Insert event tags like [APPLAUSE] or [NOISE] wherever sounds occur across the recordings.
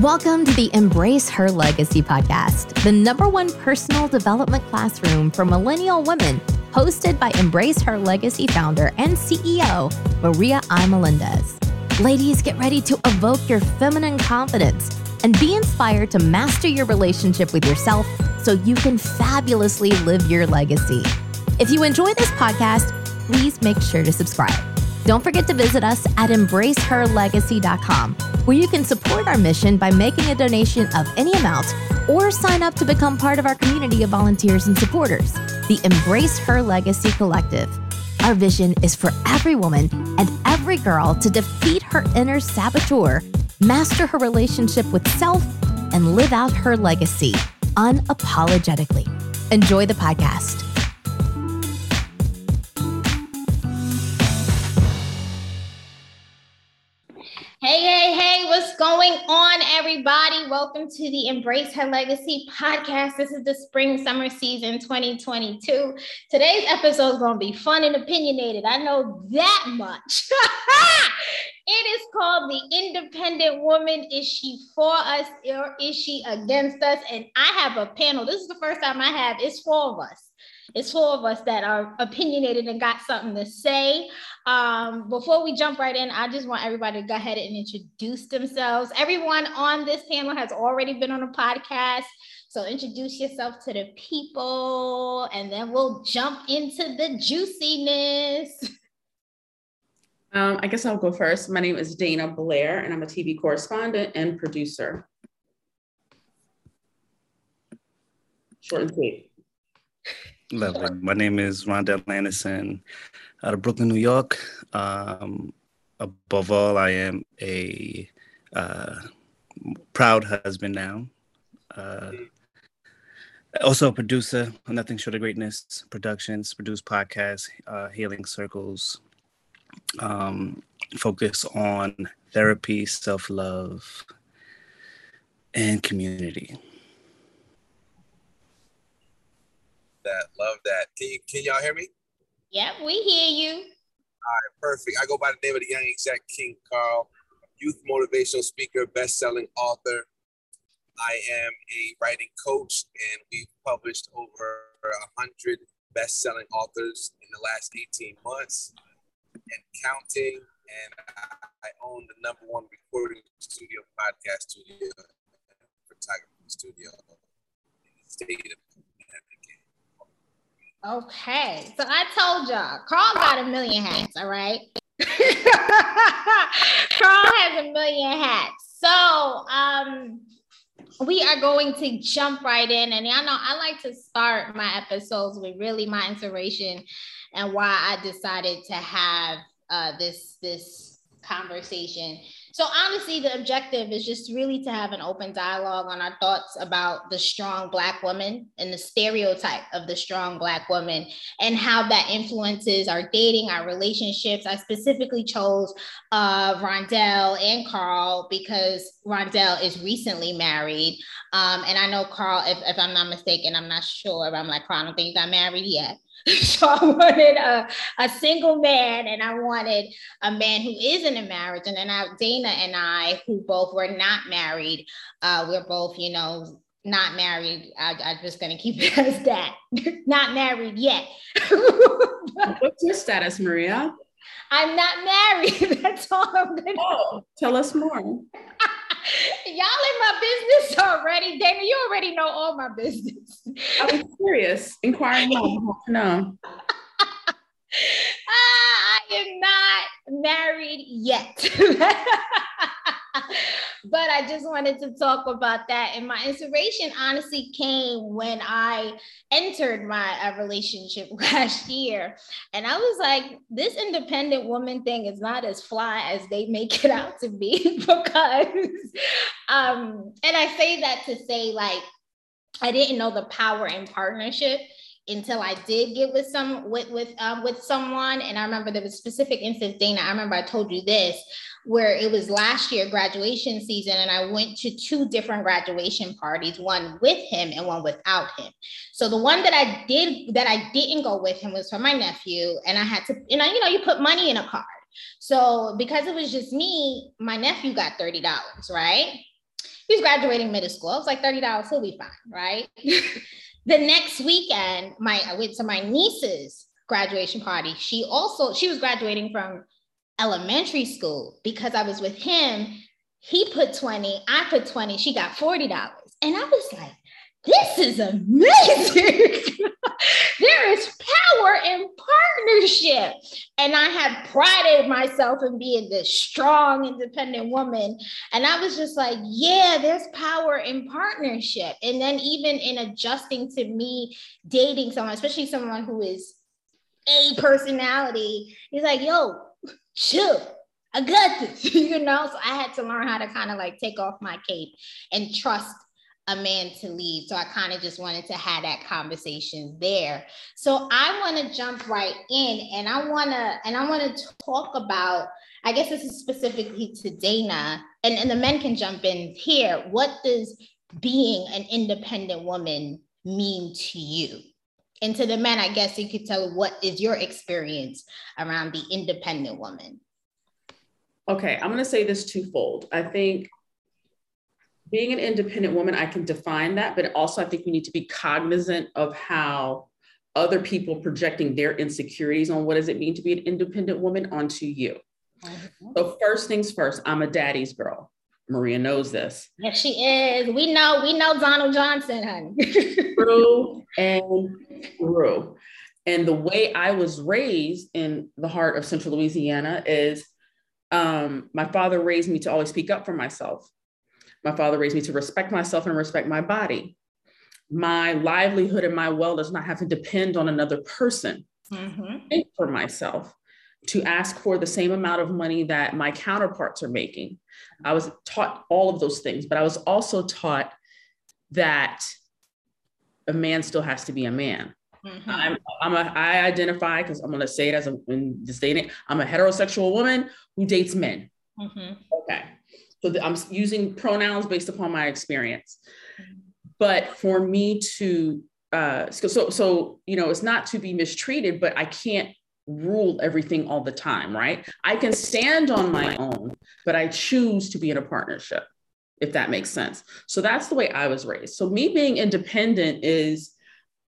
Welcome to the Embrace Her Legacy podcast, the number one personal development classroom for millennial women, hosted by Embrace Her Legacy founder and CEO, Maria I. Melendez. Ladies, get ready to evoke your feminine confidence and be inspired to master your relationship with yourself so you can fabulously live your legacy. If you enjoy this podcast, please make sure to subscribe. Don't forget to visit us at embraceherlegacy.com, where you can support our mission by making a donation of any amount or sign up to become part of our community of volunteers and supporters, the Embrace Her Legacy Collective. Our vision is for every woman and every girl to defeat her inner saboteur, master her relationship with self, and live out her legacy unapologetically. Enjoy the podcast. Going on, everybody? Welcome to the Embrace Her Legacy podcast. This is the spring summer season 2022. Today's episode is going to be fun and opinionated. I know that much. [LAUGHS] it is called The Independent Woman. Is she for us or is she against us? And I have a panel. This is the first time I have, it's four of us. It's four of us that are opinionated and got something to say. Um, before we jump right in, I just want everybody to go ahead and introduce themselves. Everyone on this panel has already been on a podcast. So introduce yourself to the people, and then we'll jump into the juiciness. Um, I guess I'll go first. My name is Dana Blair, and I'm a TV correspondent and producer. Short and sweet. Lovely. My name is Rondell Anderson out of Brooklyn, New York. Um, above all, I am a uh, proud husband now. Uh, also a producer Nothing Short of Greatness Productions, produce podcasts, uh, Healing Circles, um, focus on therapy, self love, and community. that. Love that. Can you can y'all hear me? Yep, we hear you. All right, perfect. I go by the name of the young exec King Carl, youth motivational speaker, best-selling author. I am a writing coach, and we've published over hundred best-selling authors in the last 18 months and counting. And I own the number one recording studio, podcast studio, photography studio in the state of Okay, so I told y'all, Carl got a million hats, all right? [LAUGHS] Carl has a million hats. So um we are going to jump right in. And y'all know I like to start my episodes with really my inspiration and why I decided to have uh, this this conversation. So honestly, the objective is just really to have an open dialogue on our thoughts about the strong Black woman and the stereotype of the strong Black woman and how that influences our dating, our relationships. I specifically chose uh, Rondell and Carl because Rondell is recently married. Um, and I know Carl, if, if I'm not mistaken, I'm not sure, but I'm like, Carl, I don't think you got married yet. [LAUGHS] so I wanted a, a single man and I wanted a man who is in a marriage. And then I, Dana and I, who both were not married, uh, we're both, you know, not married. I, I'm just going to keep [LAUGHS] it as that. [LAUGHS] not married yet. What's your status, Maria? I'm not married. That's all I'm going to Oh, tell us more. Y'all in my business [LAUGHS] already. Dana, you already know all my business. I was curious, inquiring. No. [LAUGHS] Ah, I am not married yet. [LAUGHS] [LAUGHS] but I just wanted to talk about that. And my inspiration honestly came when I entered my uh, relationship [LAUGHS] last year. And I was like, this independent woman thing is not as fly as they make it out to be [LAUGHS] because, um, and I say that to say, like, I didn't know the power in partnership until I did get with some with with um, with someone. And I remember there was a specific instance, Dana. I remember I told you this where it was last year graduation season and I went to two different graduation parties, one with him and one without him. So the one that I did that I didn't go with him was for my nephew and I had to you know you know you put money in a card. So because it was just me, my nephew got $30, right? he's graduating middle school. It's like $30, he'll be fine, right? [LAUGHS] the next weekend, my I went to my niece's graduation party. She also, she was graduating from elementary school because I was with him. He put 20, I put 20, she got $40. And I was like, this is amazing. [LAUGHS] there is power in partnership. And I had prided myself in being this strong, independent woman. And I was just like, yeah, there's power in partnership. And then even in adjusting to me dating someone, especially someone who is a personality, he's like, yo, chill. I got this, [LAUGHS] you know. So I had to learn how to kind of like take off my cape and trust a man to lead. So I kind of just wanted to have that conversation there. So I want to jump right in and I want to and I want to talk about I guess this is specifically to Dana and, and the men can jump in here. What does being an independent woman mean to you? And to the men, I guess you could tell what is your experience around the independent woman? Okay, I'm going to say this twofold. I think being an independent woman, I can define that, but also I think we need to be cognizant of how other people projecting their insecurities on what does it mean to be an independent woman onto you. Mm-hmm. So first things first, I'm a daddy's girl. Maria knows this. Yes, she is. We know, we know Donald Johnson, honey. [LAUGHS] through and through. And the way I was raised in the heart of Central Louisiana is um, my father raised me to always speak up for myself. My father raised me to respect myself and respect my body. My livelihood and my well does not have to depend on another person mm-hmm. for myself to ask for the same amount of money that my counterparts are making. I was taught all of those things, but I was also taught that a man still has to be a man. Mm-hmm. I'm, I'm a, I identify because I'm going to say it as a, in this day I'm a heterosexual woman who dates men. Mm-hmm. Okay. So the, I'm using pronouns based upon my experience. But for me to, uh, so, so, you know, it's not to be mistreated, but I can't rule everything all the time, right? I can stand on my own, but I choose to be in a partnership, if that makes sense. So that's the way I was raised. So me being independent is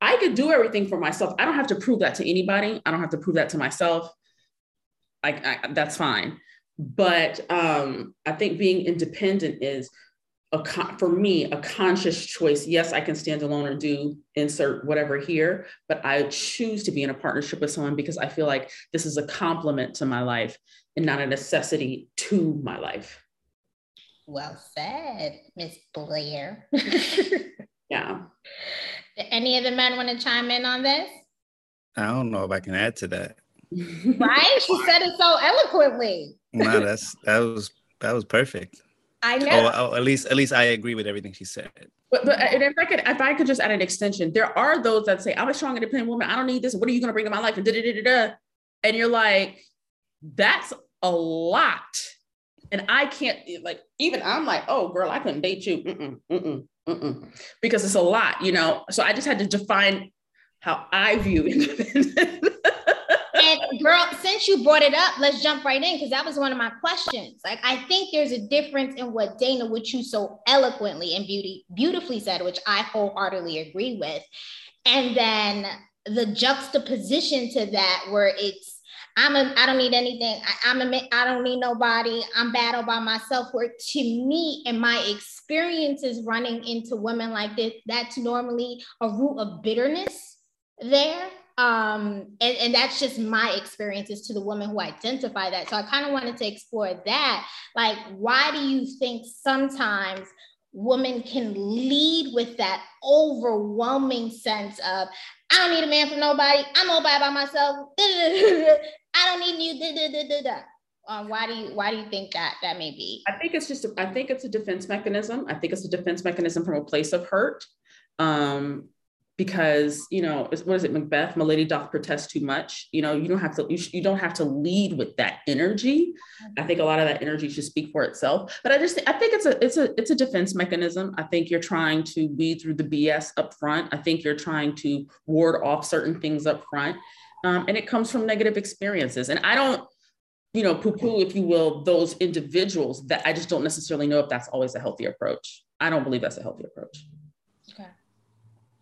I could do everything for myself. I don't have to prove that to anybody. I don't have to prove that to myself. Like that's fine. But um, I think being independent is a con- for me a conscious choice. Yes, I can stand alone or do insert whatever here, but I choose to be in a partnership with someone because I feel like this is a complement to my life and not a necessity to my life. Well said, Miss Blair. [LAUGHS] yeah. Any of the men want to chime in on this? I don't know if I can add to that. right? She said it so eloquently. no, that's that was that was perfect. I know. Oh, oh, at least at least I agree with everything she said. But, but if I could if I could just add an extension, there are those that say, I'm a strong independent woman. I don't need this. What are you gonna bring to my life? And da da da da. And you're like, that's a lot. And I can't like even I'm like, oh girl, I couldn't date you. Mm-mm, mm-mm, mm-mm. Because it's a lot, you know. So I just had to define how I view [LAUGHS] independent and girl, since you brought it up, let's jump right in because that was one of my questions. Like, I think there's a difference in what Dana, which you so eloquently and beauty beautifully said, which I wholeheartedly agree with, and then the juxtaposition to that, where it's I'm a I don't need anything. I, I'm a I don't need nobody. I'm all by myself. Where to me and my experiences running into women like this, that's normally a root of bitterness there um and, and that's just my experiences to the women who identify that. So i kind of wanted to explore that. Like why do you think sometimes women can lead with that overwhelming sense of i don't need a man from nobody. I'm all by myself. [LAUGHS] I don't need you. Um, why do you why do you think that that may be? I think it's just a, I think it's a defense mechanism. I think it's a defense mechanism from a place of hurt. Um, because you know what is it macbeth? My lady doth protest too much. You know you don't have to you, sh- you don't have to lead with that energy. I think a lot of that energy should speak for itself. But i just i think it's a it's a it's a defense mechanism. I think you're trying to weed through the bs up front. I think you're trying to ward off certain things up front. Um, and it comes from negative experiences. And i don't you know, poo-poo, if you will, those individuals that I just don't necessarily know if that's always a healthy approach. I don't believe that's a healthy approach. Okay.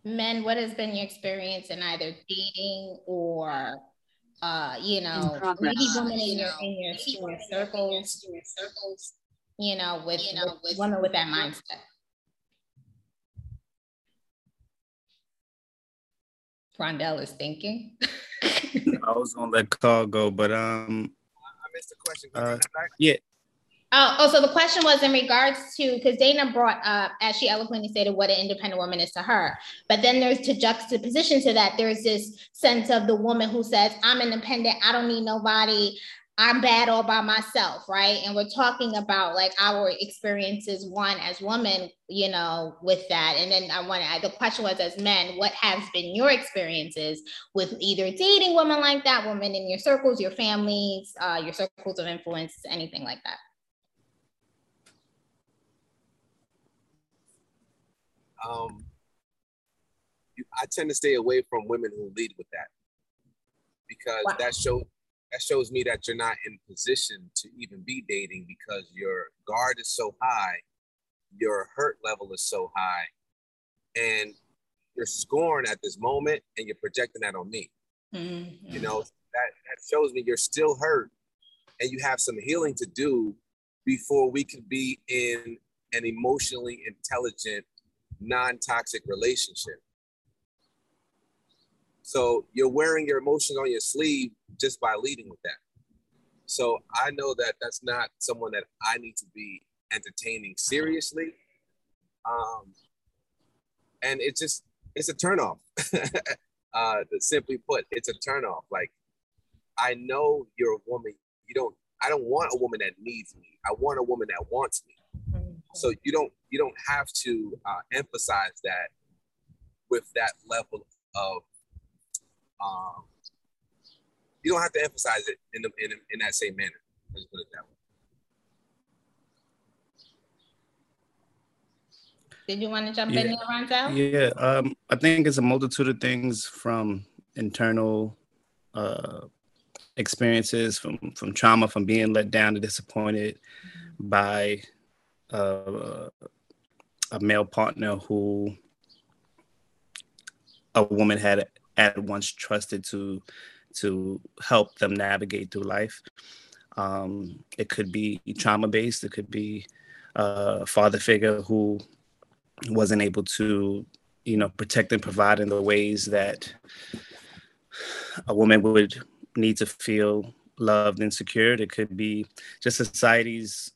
Men, what has been your experience in either dating or uh, you know, maybe women in your in your, in your circles, in your circles, you know, with you know, with women with that mindset. Rondell is thinking. I was gonna let Carl go, but um, I missed the question. Uh, yeah. Oh, oh, so the question was in regards to because Dana brought up, as she eloquently stated, what an independent woman is to her. But then there's to juxtaposition to that, there's this sense of the woman who says, I'm independent, I don't need nobody, I'm bad all by myself, right? And we're talking about like our experiences, one as women, you know, with that. And then I want to, the question was as men, what has been your experiences with either dating women like that, women in your circles, your families, uh, your circles of influence, anything like that? Um, I tend to stay away from women who lead with that because wow. that shows that shows me that you're not in position to even be dating because your guard is so high, your hurt level is so high, and you're scoring at this moment and you're projecting that on me. Mm-hmm. You know, that, that shows me you're still hurt and you have some healing to do before we can be in an emotionally intelligent, non toxic relationship. So you're wearing your emotions on your sleeve just by leading with that. So I know that that's not someone that I need to be entertaining seriously. Um, and it's just it's a turnoff. [LAUGHS] uh, simply put, it's a turnoff. Like I know you're a woman. You don't. I don't want a woman that needs me. I want a woman that wants me. So you don't you don't have to uh, emphasize that with that level of um, you don't have to emphasize it in, the, in, in that same manner. Let's put it that way. Did you want to jump yeah. in there, Rondell? Yeah, um, I think it's a multitude of things from internal uh, experiences, from from trauma, from being let down and disappointed mm-hmm. by uh, a male partner who a woman had at once trusted to to help them navigate through life. Um, it could be trauma based. It could be a father figure who wasn't able to, you know, protect and provide in the ways that a woman would need to feel loved and secured. It could be just society's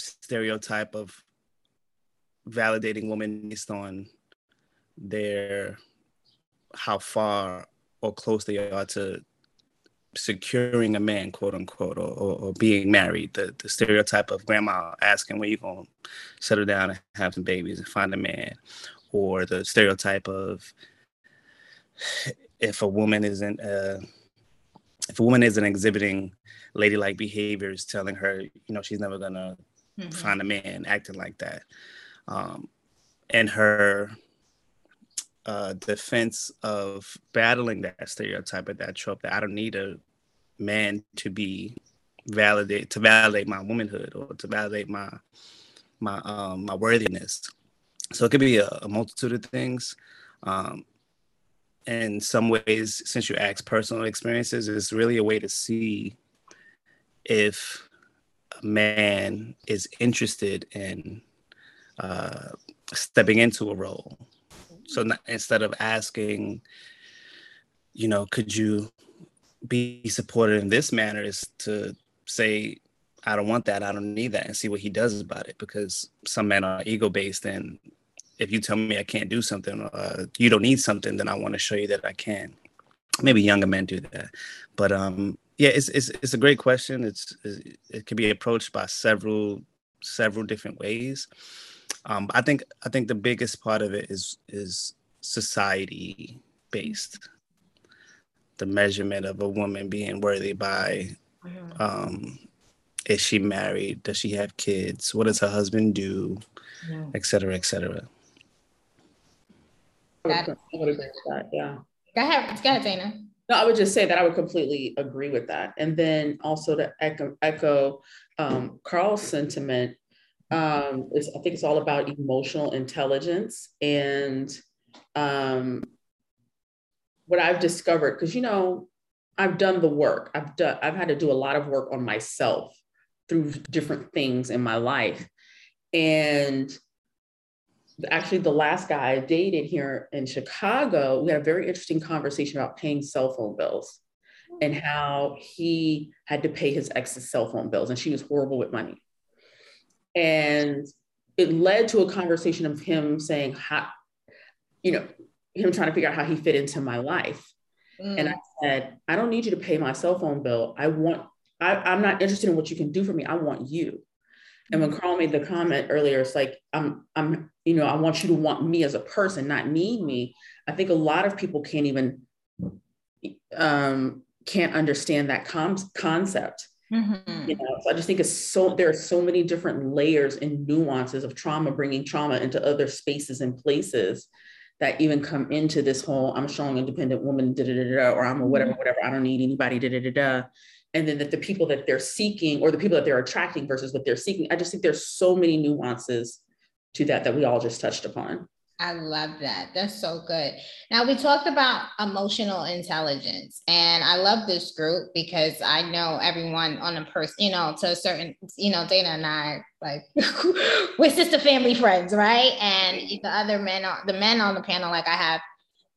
stereotype of validating women based on their how far or close they are to securing a man, quote unquote, or, or, or, being married. The, the stereotype of grandma asking where you going to settle down and have some babies and find a man, or the stereotype of if a woman isn't uh, if a woman isn't exhibiting ladylike behaviors, telling her you know she's never gonna mm-hmm. find a man acting like that, um, and her uh, defense of battling that stereotype of that trope that I don't need a man to be validate to validate my womanhood or to validate my my um, my worthiness. So it could be a, a multitude of things. Um, in some ways, since you ask personal experiences, it's really a way to see if a man is interested in uh, stepping into a role so not, instead of asking, you know, could you be supported in this manner, is to say, I don't want that, I don't need that, and see what he does about it. Because some men are ego based, and if you tell me I can't do something, uh, you don't need something, then I want to show you that I can. Maybe younger men do that, but um, yeah, it's it's it's a great question. It's, it's it can be approached by several several different ways. Um, I think I think the biggest part of it is is society based. The measurement of a woman being worthy by mm-hmm. um, is she married? Does she have kids? What does her husband do? Yeah. Et cetera, et cetera. That, yeah. Go ahead, go ahead, Dana. No, I would just say that I would completely agree with that. And then also to echo, echo um, Carl's sentiment, um, is I think it's all about emotional intelligence and um, what I've discovered, because you know, I've done the work. I've done, I've had to do a lot of work on myself through different things in my life. And actually the last guy I dated here in Chicago, we had a very interesting conversation about paying cell phone bills and how he had to pay his ex's cell phone bills and she was horrible with money. And it led to a conversation of him saying how, you know, him trying to figure out how he fit into my life. Mm. And I said, I don't need you to pay my cell phone bill. I want, I, I'm not interested in what you can do for me. I want you. And when Carl made the comment earlier, it's like I'm I'm you know I want you to want me as a person, not need me. I think a lot of people can't even um, can't understand that com- concept. Mm-hmm. You know, so I just think it's so there are so many different layers and nuances of trauma, bringing trauma into other spaces and places that even come into this whole I'm a strong, independent woman, da da da da, or I'm a whatever, mm-hmm. whatever. I don't need anybody, da da da da and then that the people that they're seeking or the people that they're attracting versus what they're seeking i just think there's so many nuances to that that we all just touched upon I love that. That's so good. Now, we talked about emotional intelligence, and I love this group because I know everyone on a person, you know, to a certain, you know, Dana and I, like, [LAUGHS] we're sister family friends, right? And the other men, the men on the panel, like I have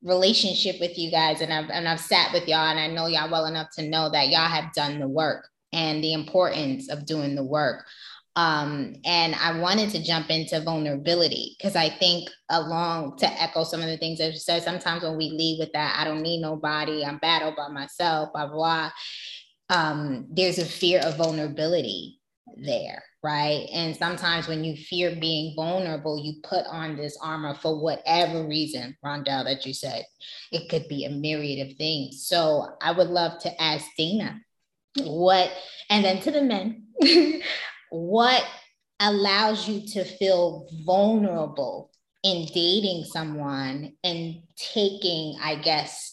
relationship with you guys and I've and I've sat with y'all and I know y'all well enough to know that y'all have done the work and the importance of doing the work. Um, and I wanted to jump into vulnerability because I think along to echo some of the things that you said, sometimes when we leave with that, I don't need nobody, I'm bad all by myself, blah, blah. Um, there's a fear of vulnerability there right? And sometimes when you fear being vulnerable, you put on this armor for whatever reason, Rondell, that you said. It could be a myriad of things. So I would love to ask Dana what, and then to the men, [LAUGHS] what allows you to feel vulnerable in dating someone and taking, I guess,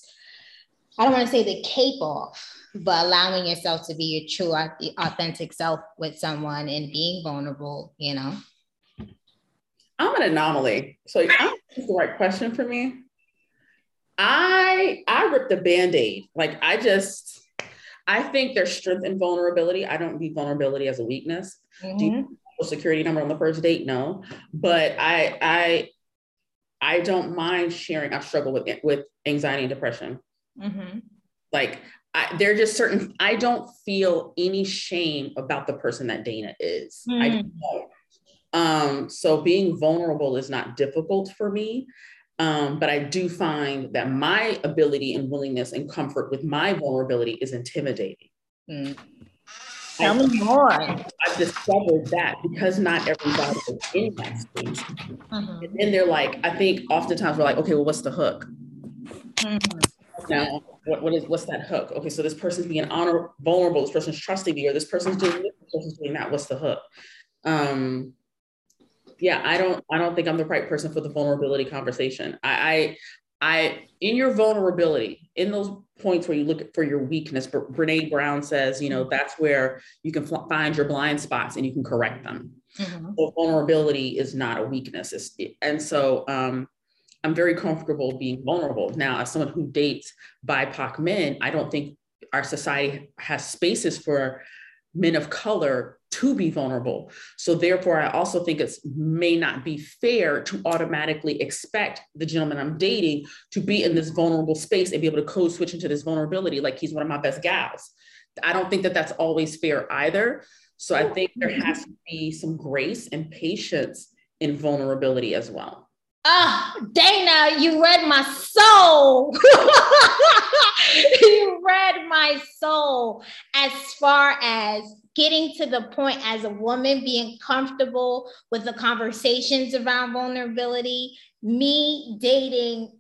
I don't want to say the cape off, but allowing yourself to be your true authentic self with someone and being vulnerable you know? I'm an anomaly. So that's the right question for me. I i ripped the band-aid. Like i just i think there's strength in vulnerability. I don't view vulnerability as a weakness. Mm-hmm. do you security number on the first date? No. But i i i don't mind sharing i struggle with with anxiety and depression. Mm-hmm. like I, there are just certain I don't feel any shame about the person that Dana is. Mm. I hmm. don't. Um, so being vulnerable is not difficult for me. Um, but I do find that my ability and willingness and comfort with my vulnerability is intimidating. Mm. Tell me more. I've discovered that because not everybody is in that space. Mm-hmm. And then they're like, I think oftentimes we're like, okay, well, what's the hook? Mm-hmm. Now, what, what is what's that hook? Okay, so this person's being honor vulnerable, this person's trusting me, or this person's doing this, this person's doing that. What's the hook? Um, yeah, I don't I don't think I'm the right person for the vulnerability conversation. I I, I in your vulnerability, in those points where you look for your weakness, but Brene Brown says, you know, that's where you can find your blind spots and you can correct them. Mm-hmm. So vulnerability is not a weakness. It's, and so um, I'm very comfortable being vulnerable. Now, as someone who dates BIPOC men, I don't think our society has spaces for men of color to be vulnerable. So therefore, I also think it may not be fair to automatically expect the gentleman I'm dating to be in this vulnerable space and be able to code switch into this vulnerability like he's one of my best gals. I don't think that that's always fair either. So I think there has to be some grace and patience in vulnerability as well. Ah, oh, Dana, you read my soul. [LAUGHS] you read my soul as far as getting to the point as a woman being comfortable with the conversations around vulnerability, me dating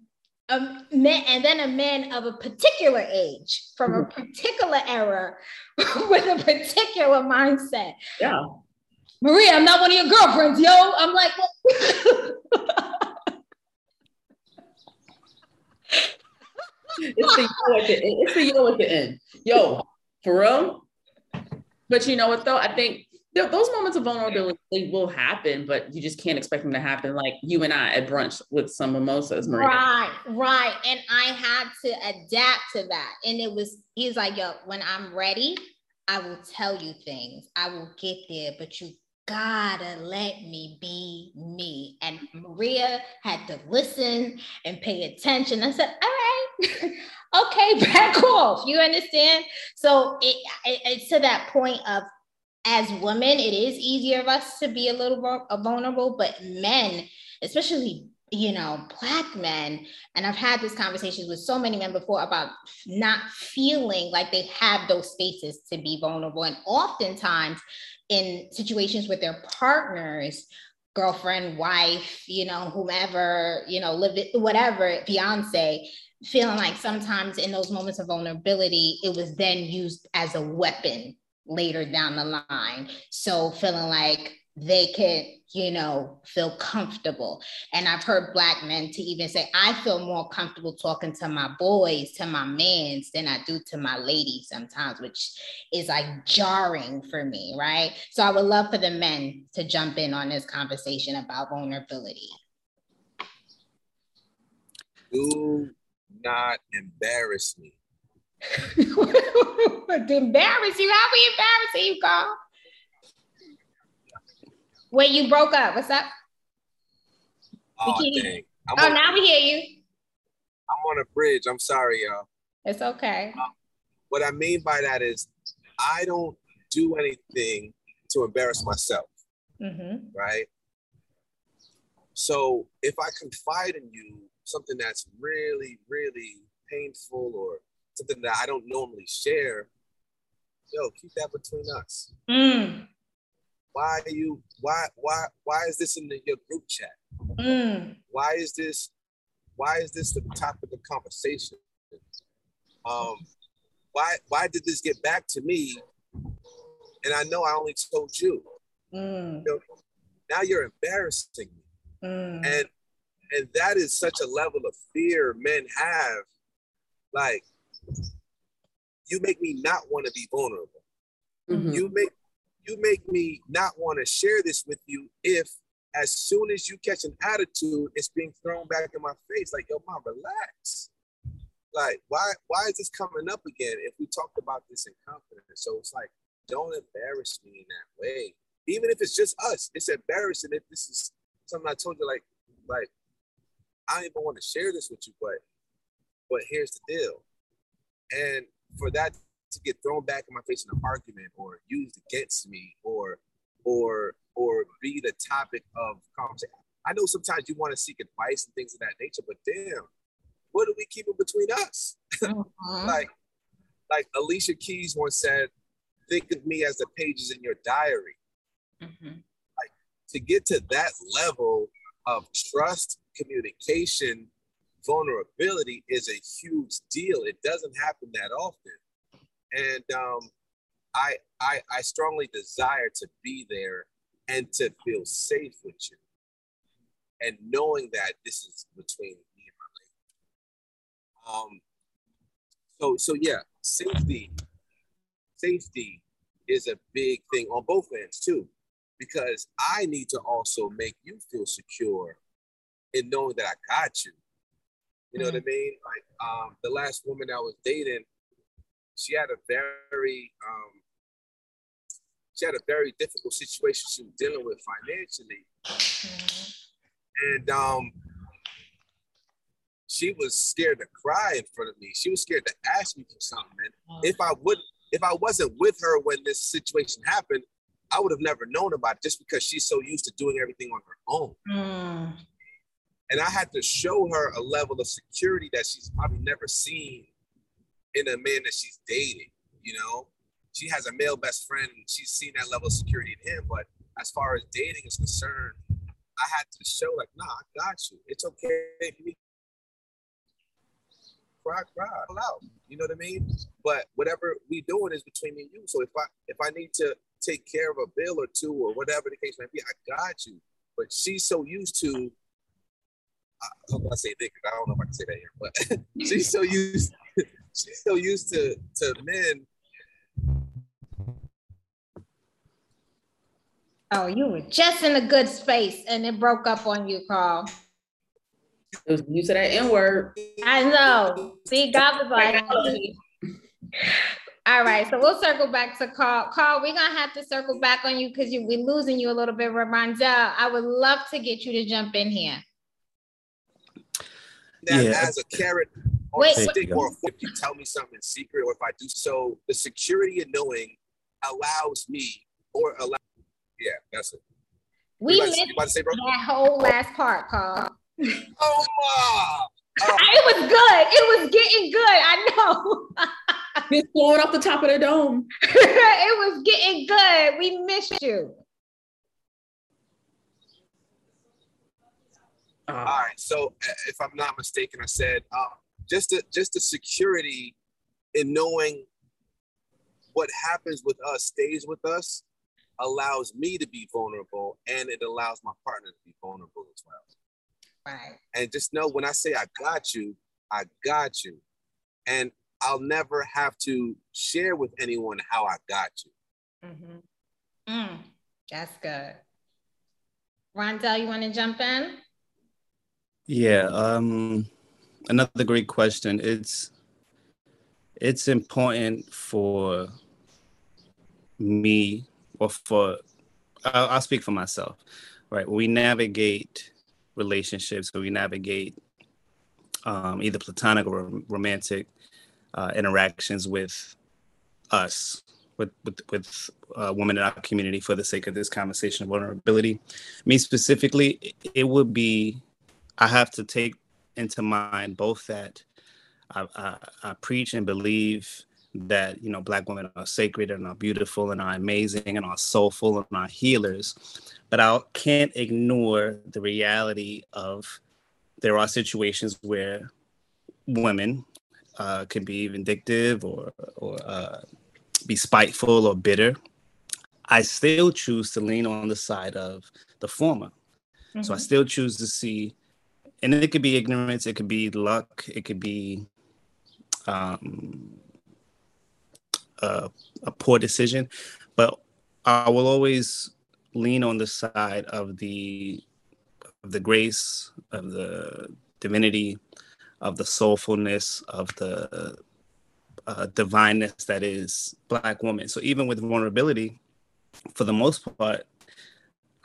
a man and then a man of a particular age from a mm-hmm. particular era [LAUGHS] with a particular mindset. Yeah. Maria, I'm not one of your girlfriends, yo. I'm like, well, [LAUGHS] it's the yo at the end. It's the yo at the end. Yo, for real. But you know what though? I think th- those moments of vulnerability will happen, but you just can't expect them to happen like you and I at brunch with some mimosas, Maria. Right, right. And I had to adapt to that. And it was, he's like, yo, when I'm ready, I will tell you things. I will get there, but you gotta let me be me. And Maria had to listen and pay attention. I said, all right, [LAUGHS] okay, [LAUGHS] back off. You understand? So it, it, it's to that point of as women, it is easier of us to be a little more uh, vulnerable, but men, especially you know, black men, and I've had these conversations with so many men before about not feeling like they have those spaces to be vulnerable. And oftentimes in situations with their partners, girlfriend, wife, you know, whomever, you know, live whatever, fiance, feeling like sometimes in those moments of vulnerability, it was then used as a weapon later down the line. So feeling like they can, you know, feel comfortable. And I've heard black men to even say, I feel more comfortable talking to my boys, to my mans than I do to my ladies sometimes, which is like jarring for me, right? So I would love for the men to jump in on this conversation about vulnerability. Do not embarrass me. [LAUGHS] to embarrass you? How we embarrassing you, Carl? Wait, you broke up. What's up? Oh, dang. I'm oh on, now we hear you. I'm on a bridge. I'm sorry, y'all. It's okay. Um, what I mean by that is I don't do anything to embarrass myself. Mm-hmm. Right. So if I confide in you something that's really, really painful or something that I don't normally share, yo, keep that between us. Mm why are you why why why is this in the, your group chat mm. why is this why is this the topic of conversation um why why did this get back to me and i know i only told you, mm. you know, now you're embarrassing me mm. and and that is such a level of fear men have like you make me not want to be vulnerable mm-hmm. you make you make me not want to share this with you if as soon as you catch an attitude, it's being thrown back in my face. Like, yo, mom, relax. Like, why why is this coming up again if we talked about this in confidence? So it's like, don't embarrass me in that way. Even if it's just us, it's embarrassing if this is something I told you, like, like, I don't even want to share this with you, but but here's the deal. And for that to get thrown back in my face in an argument or used against me or or or be the topic of conversation. I know sometimes you want to seek advice and things of that nature, but damn, what are we keeping between us? Mm-hmm. [LAUGHS] like like Alicia Keys once said, think of me as the pages in your diary. Mm-hmm. Like to get to that level of trust, communication, vulnerability is a huge deal. It doesn't happen that often and um, I, I I strongly desire to be there and to feel safe with you, and knowing that this is between me and my lady. Um. So so yeah, safety, safety is a big thing on both ends too, because I need to also make you feel secure in knowing that I got you. You know mm-hmm. what I mean? Like um, the last woman I was dating, she had a very um, she had a very difficult situation she was dealing with financially, mm-hmm. and um, she was scared to cry in front of me. She was scared to ask me for something. And if I would, if I wasn't with her when this situation happened, I would have never known about it just because she's so used to doing everything on her own. Mm. And I had to show her a level of security that she's probably never seen in a man that she's dating. You know, she has a male best friend. She's seen that level of security in him. But as far as dating is concerned, I had to show like, nah, I got you. It's okay for me. Cry, cry, out. You know what I mean? But whatever we doing is between me and you. So if I if I need to take care of a bill or two or whatever the case may be, I got you. But she's so used to I hope I say nigga. I don't know if I can say that here, but [LAUGHS] she's so used [LAUGHS] she's so used to to men. Oh, you were just in a good space and it broke up on you, Carl. It was use of that N word. I know. See, God was like, all right, so we'll circle back to Carl. Carl, we're gonna have to circle back on you because you we're losing you a little bit. Rondell, I would love to get you to jump in here. That Yeah. as a carrot or Wait, a wait. stick, or if you tell me something in secret, or if I do so, the security of knowing allows me or allow. Yeah, that's it. We you, about, missed you about to say, bro? that whole last part, Carl. Oh, ma! [LAUGHS] Oh, It was good. It was getting good. I know. [LAUGHS] [LAUGHS] It's blowing off the top of the dome. [LAUGHS] it was getting good. We missed you. all right. So, uh, if I'm not mistaken, I said uh, just the just the security in knowing what happens with us stays with us allows me to be vulnerable, and it allows my partner to be vulnerable as well. Right. and just know when I say I got you, I got you. And I'll never have to share with anyone how I got you. Mm-hmm. Mm, that's good. Rondell, you want to jump in? Yeah, um, another great question. It's it's important for me, or for I'll, I'll speak for myself, right? When we navigate relationships, when we navigate um, either platonic or romantic uh, interactions with us, with with, with uh, women in our community, for the sake of this conversation of vulnerability, me specifically, it, would be I have to take into mind both that I, I, I preach and believe that you know black women are sacred and are beautiful and are amazing and are soulful and are healers but i can't ignore the reality of there are situations where women uh, can be vindictive or or uh, be spiteful or bitter i still choose to lean on the side of the former. So I still choose to see, and it could be ignorance, it could be luck, it could be um, a, a poor decision, but I will always lean on the side of the of the grace, of the divinity, of the soulfulness, of the uh, divineness that is Black woman. So even with vulnerability, for the most part,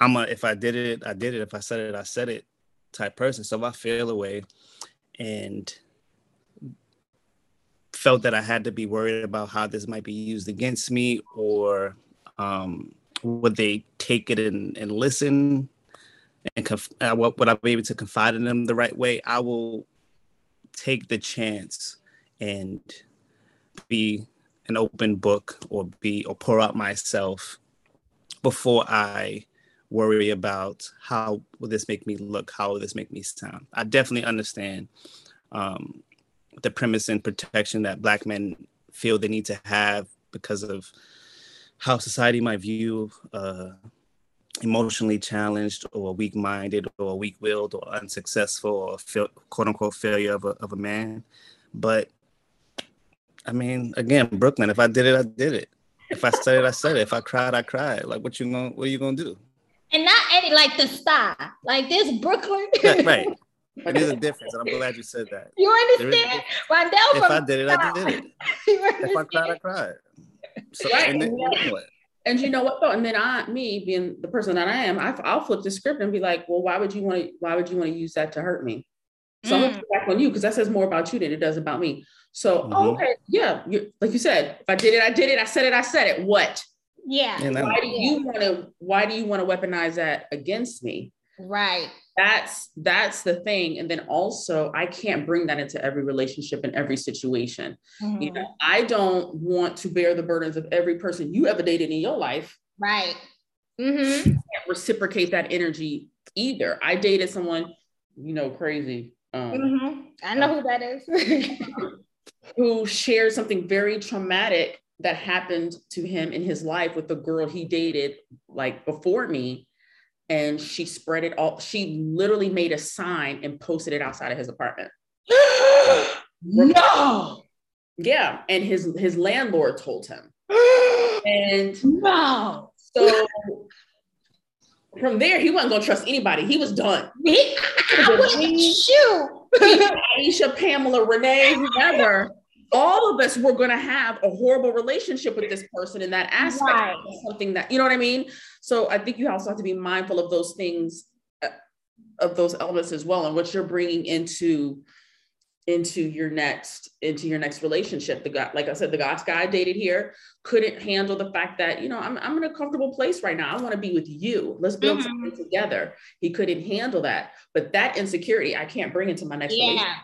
I'm a if I did it, I did it. If I said it, I said it type person. So if I feel away and felt that I had to be worried about how this might be used against me or um, would they take it and, and listen and conf- uh, would I be able to confide in them the right way? I will take the chance and be an open book or be or pour out myself before I worry about how will this make me look, how will this make me sound. I definitely understand um, the premise and protection that Black men feel they need to have because of how society might view uh, emotionally challenged or weak-minded or weak-willed or unsuccessful or fail, quote-unquote failure of a, of a man. But I mean, again, Brooklyn, if I did it, I did it. If I said it, I said it. If I cried, I cried. Like, what you gonna What are you gonna do? And not any like the star, like this Brooklyn. Yeah, [LAUGHS] right. [LAUGHS] There's a difference, and I'm glad you said that. You There is a understand? Rondell If from I did it, I did it. [LAUGHS] If I cried, I cried. So, Right. and then, you know what? And you know what though? And then I, me being the person that I am, I, I'll flip the script and be like, well, why would you want to? Why would you want to use that to hurt me? So I'm gonna Mm. put back on you because that says more about you than it does about me. So Mhm. oh, okay, yeah, you, like you said, if I did it, I did it. I said it, I said it. What? Yeah. Why do you want to? Why do you want to weaponize that against me? Right. That's that's the thing. And then also, I can't bring that into every relationship and every situation. You Mhm. know, I don't want to bear the burdens of every person you ever dated in your life. Right. mm-hmm. can't reciprocate that energy either. I dated someone, you know, crazy, um, hmm I know who that is. [LAUGHS] who shared something very traumatic that happened to him in his life with the girl he dated like before me. And she spread it all. She literally made a sign and posted it outside of his apartment. [GASPS] no. Yeah, and his his landlord told him. [GASPS] and wow. So from there, he wasn't gonna trust anybody. He was done. [LAUGHS] He, shoot. Aisha, Pamela, Renee, whoever. All of us were going to have a horrible relationship with this person in that aspect. Right. Something that you know what I mean. So I think you also have to be mindful of those things, uh, of those elements as well, and what you're bringing into into your next into your next relationship. The guy like i said the guy I dated here couldn't handle the fact that you know i'm, I'm in a comfortable place right now. I want to be with you. Let's build mm-hmm. something together. He couldn't handle that. But that insecurity i can't bring into my next yeah. relationship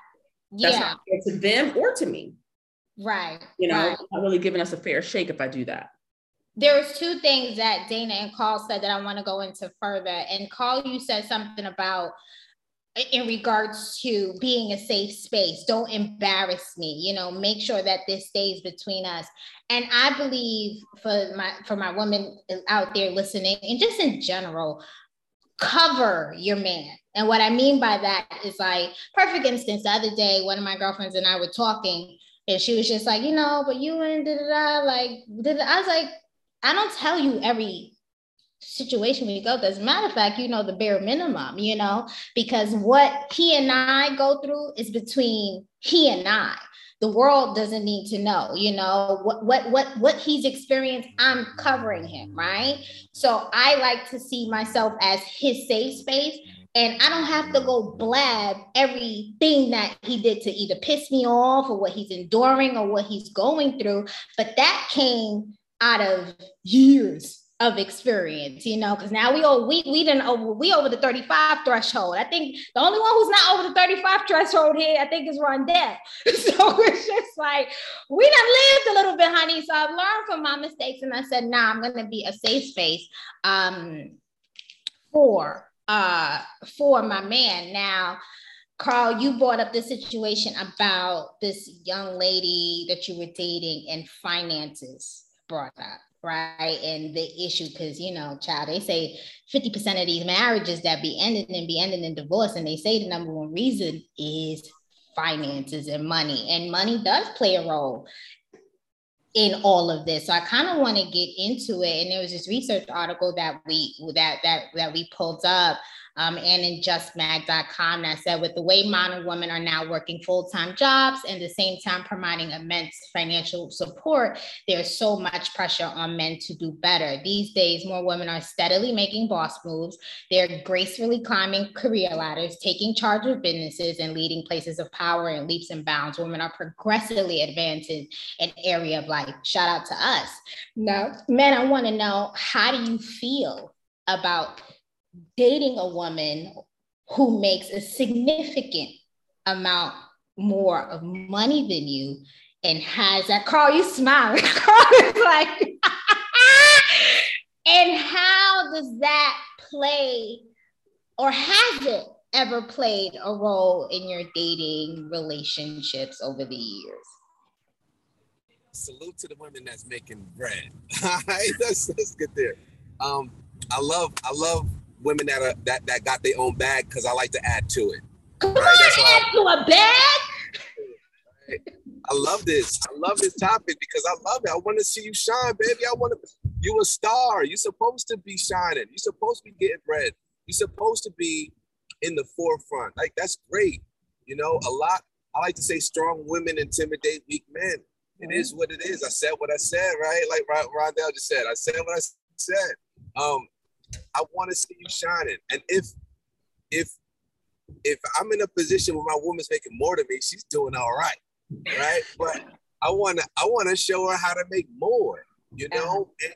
that's yeah. not fair to them or to me. Right. You know right. not really giving us a fair shake if i do that there was two things that dana and carl said that i want to go into further and carl you said something about in regards to being a safe space don't embarrass me you know make sure that this stays between us. And i believe for my for my women out there listening and just in general cover your man. And what i mean by that is like perfect instance the other day one of my girlfriends and i were talking and she was just like you know but you and da da da like i was like i don't tell you every situation we go through. As a matter of fact, you know, the bare minimum, you know, because what he and I go through is between he and I. The world doesn't need to know, you know, what what what what he's experienced, I'm covering him, right? So I like to see myself as his safe space. And I don't have to go blab everything that he did to either piss me off or what he's enduring or what he's going through. But that came out of years of experience, you know, because now we all we we didn't over we over the 35 threshold. I think the only one who's not over the 35 threshold here, I think, is Rondell. [LAUGHS] So it's just like we done lived a little bit, honey. So I've learned from my mistakes, and I said, nah, I'm gonna be a safe space um for uh for my man. Now Carl, you brought up the situation about this young lady that you were dating and finances brought up right? And the issue, because you know, child, they say 50% of these marriages that be ending and be ending in divorce, and they say the number one reason is finances and money. And money does play a role in all of this. So I kind of want to get into it. And there was this research article that we that that that we pulled up um, and in justmag.com that said with the way modern women are now working full-time jobs and the same time providing immense financial support, there's so much pressure on men to do better. These days, more women are steadily making boss moves. They're gracefully climbing career ladders, taking charge of businesses and leading places of power in leaps and bounds. Women are progressively advancing an area of life. Shout out to us. Now, men, I want to know how do you feel about dating a woman who makes a significant amount more of money than you and has that Carl, you smiling. [LAUGHS] Carl is like, [LAUGHS] and how does that play or has it ever played a role in your dating relationships over the years? Salute to the women that's making bread. [LAUGHS] All right, let's, let's get there. Um, I love, I love women that are that that got their own bag because I like to add to it. Come right? on, add to a bag. I love this. I love this topic because I love it. I want to see you shine, baby. I want to. You a star. You're supposed to be shining. You're supposed to be getting bread. You're supposed to be in the forefront. Like that's great. You know, a lot. I like to say strong women intimidate weak men. It mm-hmm. what it is. I said what I said, right? Like Rondell just said. I said what I said. Um, I want to see you shining. And if if if I'm in a position where my woman's making more than me, she's doing all right, right? But I want to I want to show her how to make more, you know. Uh-huh. And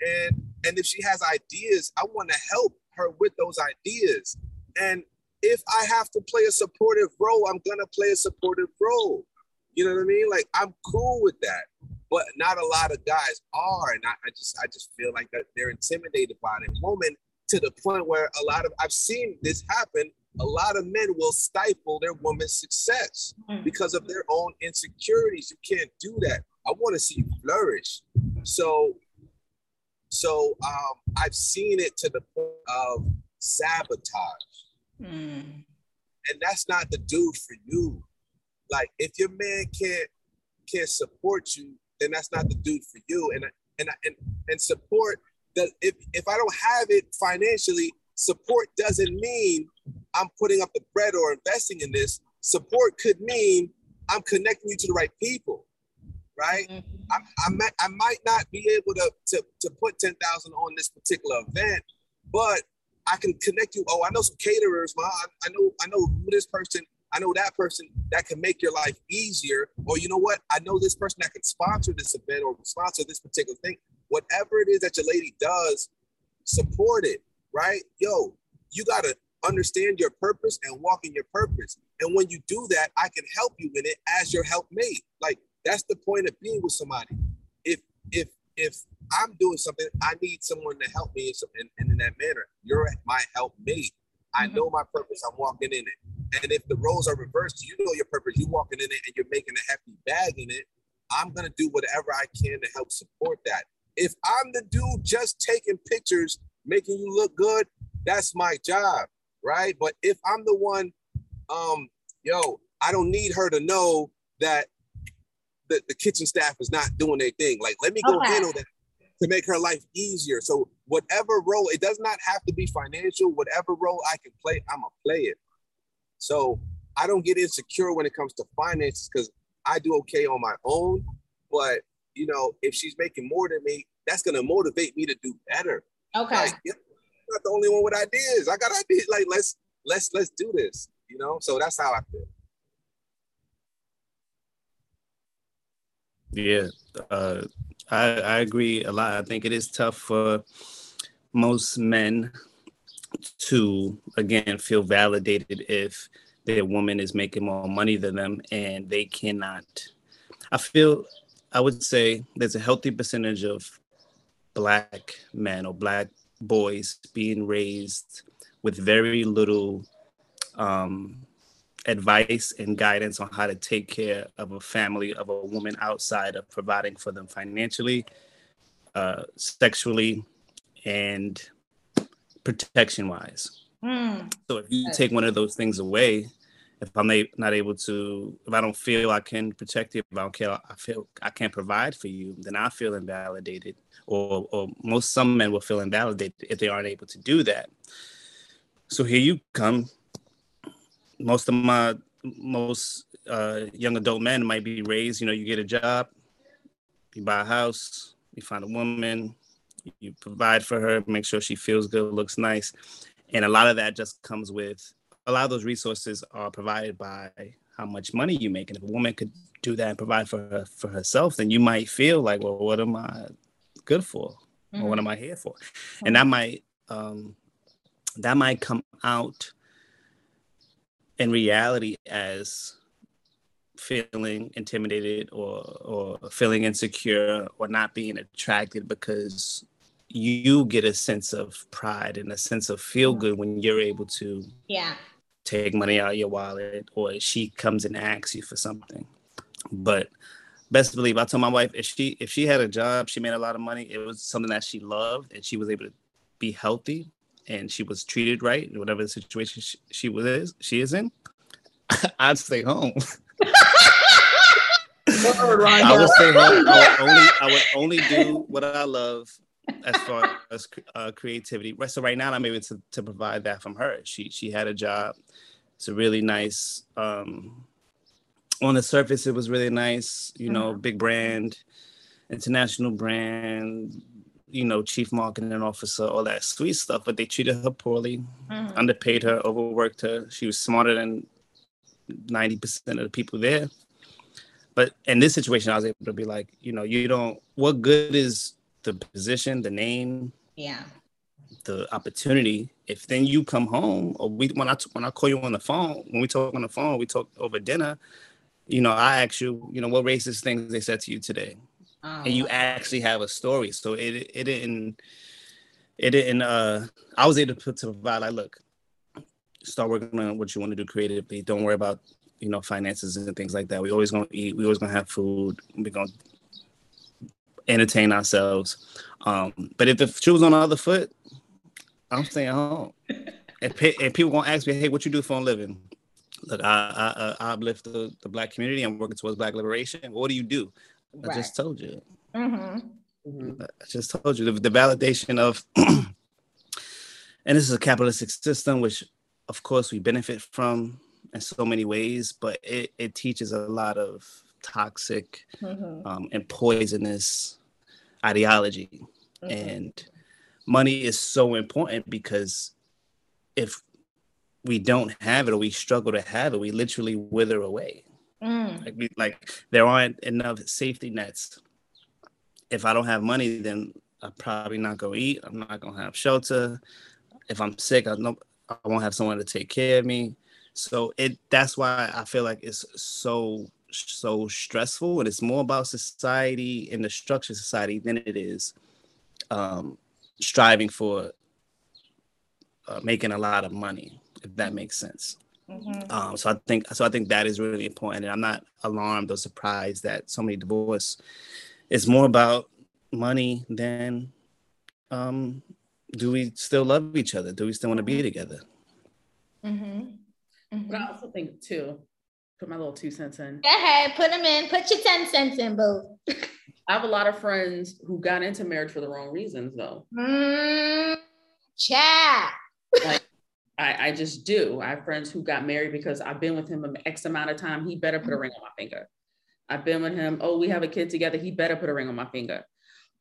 and and if she has ideas, I want to help her with those ideas. And if I have to play a supportive role, I'm gonna play a supportive role. You know what I mean? Like I'm cool with that but not a lot of guys are, and I, I just I just feel like that they're intimidated by it. Women to the point where a lot of I've seen this happen. A lot of men will stifle their woman's success mm. because of their own insecurities. You can't do that. I want to see you flourish. So, so um, I've seen it to the point of sabotage, mm. and that's not the dude for you. Like if your man can't can't support you, then that's not the dude for you. And and and and support that if if I don't have it financially, support doesn't mean I'm putting up the bread or investing in this. Support could mean I'm connecting you to the right people, right? Mm-hmm. I, I, might, I might not be able to, to, to put 10,000 on this particular event, but I can connect you. Oh, I know some caterers, man. I, I know, I know who this person, I know that person that can make your life easier. Or you know what? I know this person that can sponsor this event or sponsor this particular thing. Whatever it is that your lady does, support it, right? Yo, you gotta understand your purpose and walk in your purpose. And when you do that, I can help you in it as your helpmate. Like that's the point of being with somebody. If if if I'm doing something, I need someone to help me in, in, in that manner. You're my helpmate. I mm-hmm. know my purpose. I'm walking in it. And if the roles are reversed, you know your purpose. You're walking in it and you're making a happy bag in it. I'm gonna do whatever I can to help support that. If I'm the dude just taking pictures, making you look good, that's my job right? But if I'm the one, um, yo, I don't need her to know that the, the kitchen staff is not doing their thing. Like, let me go okay. handle that to make her life easier. So whatever role, it does not have to be financial. Whatever role I can play, I'm gonna play it. So I don't get insecure when it comes to finances because I do okay on my own. But you know, if she's making more than me, that's gonna motivate me to do better. Okay. Like, not the only one with ideas. I got ideas. Like let's let's let's do this. You know. So that's how I feel. Yeah, uh, I I agree a lot. I think it is tough for most men to again feel validated if their woman is making more money than them and they cannot. I feel I would say there's a healthy percentage of black men or black boys being raised with very little um, advice and guidance on how to take care of a family of a woman outside of providing for them financially, uh, sexually, and protection wise. Mm. So if you take one of those things away, if I'm not able to, if I don't feel I can protect you, if I don't care, I feel I can't provide for you, then I feel invalidated or, or most some men will feel invalidated if they aren't able to do that. So here you come. Most of my most uh, young adult men might be raised. You know, you get a job, you buy a house, you find a woman, you provide for her, make sure she feels good, looks nice, and a lot of that just comes with a lot of those resources are provided by how much money you make. And if a woman could do that and provide for her, for herself, then you might feel like, well, what am I good for mm-hmm. or what am i here for mm-hmm. and that might um that might come out in reality as feeling intimidated or or feeling insecure or not being attracted because you get a sense of pride and a sense of feel good when you're able to yeah take money out of your wallet or she comes and asks you for something but best believe I told my wife if she if she had a job, she made a lot of money, it was something that she loved and she was able to be healthy and she was treated right, whatever the situation she, she was she is in, [LAUGHS] I'd stay home. I would home. I would only I would [LAUGHS] only do what I love as far as uh, creativity. So right now I'm able to, to provide that from her. She she had a job. It's a really nice um, on the surface, it was really nice. You know, mm-hmm. big brand, international brand. You know, chief marketing officer, all that sweet stuff. But they treated her poorly, mm-hmm. underpaid her, overworked her. She was smarter than ninety percent of the people there. But in this situation, I was able to be like, you know, you don't. What good is the position, the name? Yeah the opportunity if then you come home or we when i when i call you on the phone when we talk on the phone we talk over dinner you know, I ask you, you know, what racist things they said to you today, oh, and you actually have a story. So it it didn't it didn't. uh I was able to put to provide like, look, start working on what you want to do creatively. Don't worry about you know finances and things like that. We always gonna eat. We always gonna have food. We're gonna entertain ourselves. Um, but if the shoe was on the other foot, I'm staying home. and, pe- and people gonna ask me, hey, what you do for a living? look, I, I, I uplift the, the black community. I'm working towards black liberation. What do you do? Right. I just told you. Mm-hmm. Mm-hmm. I just told you the, the validation of, [CLEARS THROAT] and this is a capitalistic system, which of course we benefit from in so many ways, but it, it teaches a lot of toxic mm-hmm. um, and poisonous ideology. Mm-hmm. And money is so important because if we don't have it or we struggle to have it, we literally wither away. Mm. Like, we, like there aren't enough safety nets. If I don't have money, then I'm probably not gonna eat. I'm not gonna have shelter. If I'm sick, I know I won't have someone to take care of me. So it that's why I feel like it's so so stressful and it's more about society and the structure of society than it is um, striving for uh, making a lot of money if that makes sense mm-hmm. um, so i think so i think that is really important and i'm not alarmed or surprised that so many divorce is more about money than um, do we still love each other do we still want to be mm-hmm. together mm-hmm. But i also think too put my little two cents in. Go ahead, put them in. Put your 10 cents in, boo. I have a lot of friends who got into marriage for the wrong reasons, though. Mm, chat. Like, I, I just do. I have friends who got married because I've been with him an X amount of time. He better put a ring on my finger. I've been with him. Oh, we have a kid together. He better put a ring on my finger.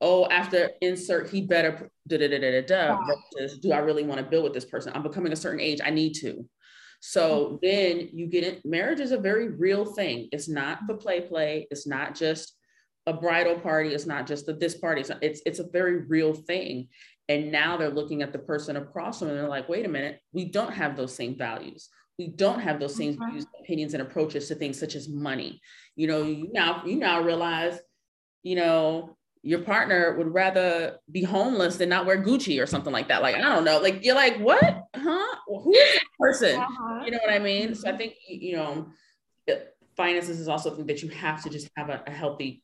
Oh, after insert, he better da da da da da. Do I really want to build with this person? I'm becoming a certain age. I need to. So then you get it. Marriage is a very real thing. It's not for play play. It's not just a bridal party. It's not just a this party. It's, it's, it's a very real thing. And now they're looking at the person across them and they're like, wait a minute, we don't have those same values. We don't have those same mm-hmm. views, opinions, and approaches to things such as money. You know, you now you now realize, you know, your partner would rather be homeless than not wear Gucci or something like that. Like, I don't know. Like, you're like, what? Huh? Well, who is that person? Uh-huh. You know what I mean? So I think, you know, finances is also something that you have to just have a, a healthy,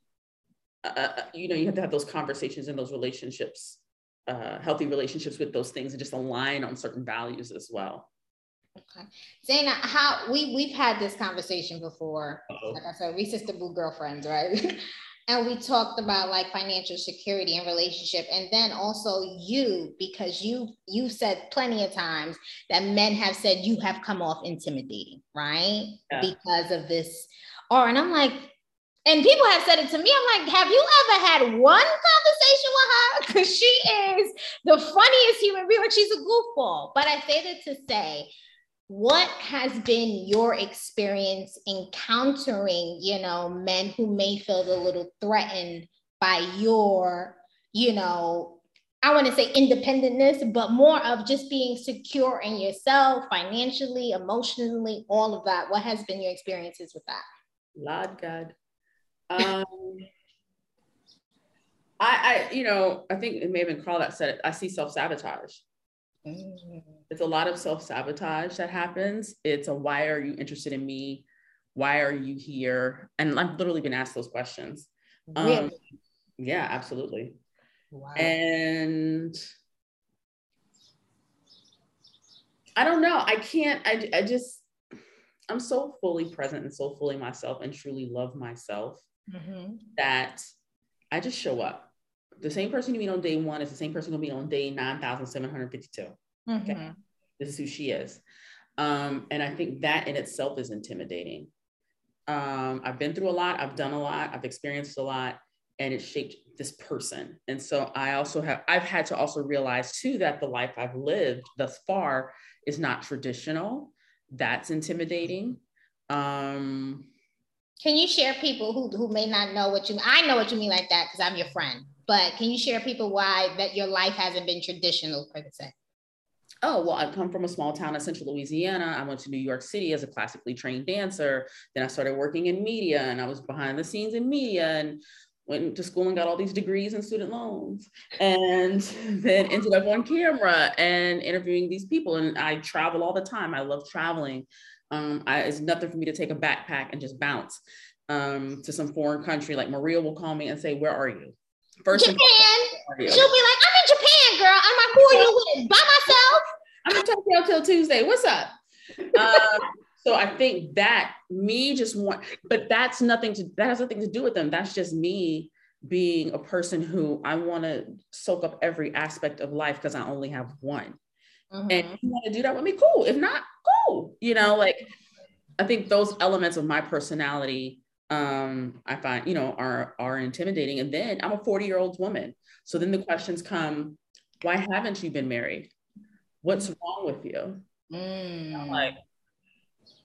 uh, you know, you have to have those conversations and those relationships, uh, healthy relationships with those things and just align on certain values as well. Okay. Zaina, how we we've had this conversation before. Uh-oh. Like I said, we sister boo girlfriends, right? [LAUGHS] and we talked about like financial security and relationship and then also you because you you said plenty of times that men have said you have come off intimidating right? Yeah. because of this or and i'm like and people have said it to me. I'm like have you ever had one conversation with her? [LAUGHS] Because she is the funniest human being. Like she's a goofball. But i say that to say what has been your experience encountering you know men who may feel a little threatened by your you know i want to say independentness but more of just being secure in yourself financially emotionally all of that what has been your experiences with that lord god um [LAUGHS] I, I, you know, I think it may have been Carl that said it. I see self-sabotage. Mm. It's a lot of self sabotage that happens. It's a why are you interested in me? Why are you here? And I've literally been asked those questions. Um, really? Um, yeah, absolutely. Wow. And I don't know. I can't, I, I just, I'm so fully present and so fully myself and truly love myself mm-hmm. that I just show up the same person you meet on day one is the same person you'll meet on day 9,752. Mm-hmm. Okay. This is who she is. Um, and I think that in itself is intimidating. Um, I've been through a lot, I've done a lot, I've experienced a lot, and it shaped this person. And so I also have, I've had to also realize too that the life I've lived thus far is not traditional. That's intimidating. Um, can you share people who, who may not know what you I know what you mean like that because I'm your friend, but can you share people why that your life hasn't been traditional per se? Oh, well, I come from a small town in central Louisiana. I went to New York City as a classically trained dancer. Then I started working in media and I was behind the scenes in media and went to school and got all these degrees and student loans and [LAUGHS] then ended up on camera and interviewing these people. And I travel all the time. I love traveling. Um, I, it's nothing for me to take a backpack and just bounce um, to some foreign country. Like Maria will call me and say, Where are you? First Japan. She'll be like, I'm in Japan, girl. I'm like, who are you with? By myself. I'm in Tokyo till Tuesday. What's up? Um, [LAUGHS] So I think that me just want, but that's nothing to that has nothing to do with them. That's just me being a person who I want to soak up every aspect of life because I only have one. Mm-hmm. And you want to do that with me, cool. If not, cool. You know, like I think those elements of my personality um I find, you know, are are intimidating. And then I'm a 40-year-old woman. So then the questions come, why haven't you been married? What's wrong with you? Mm. I'm like,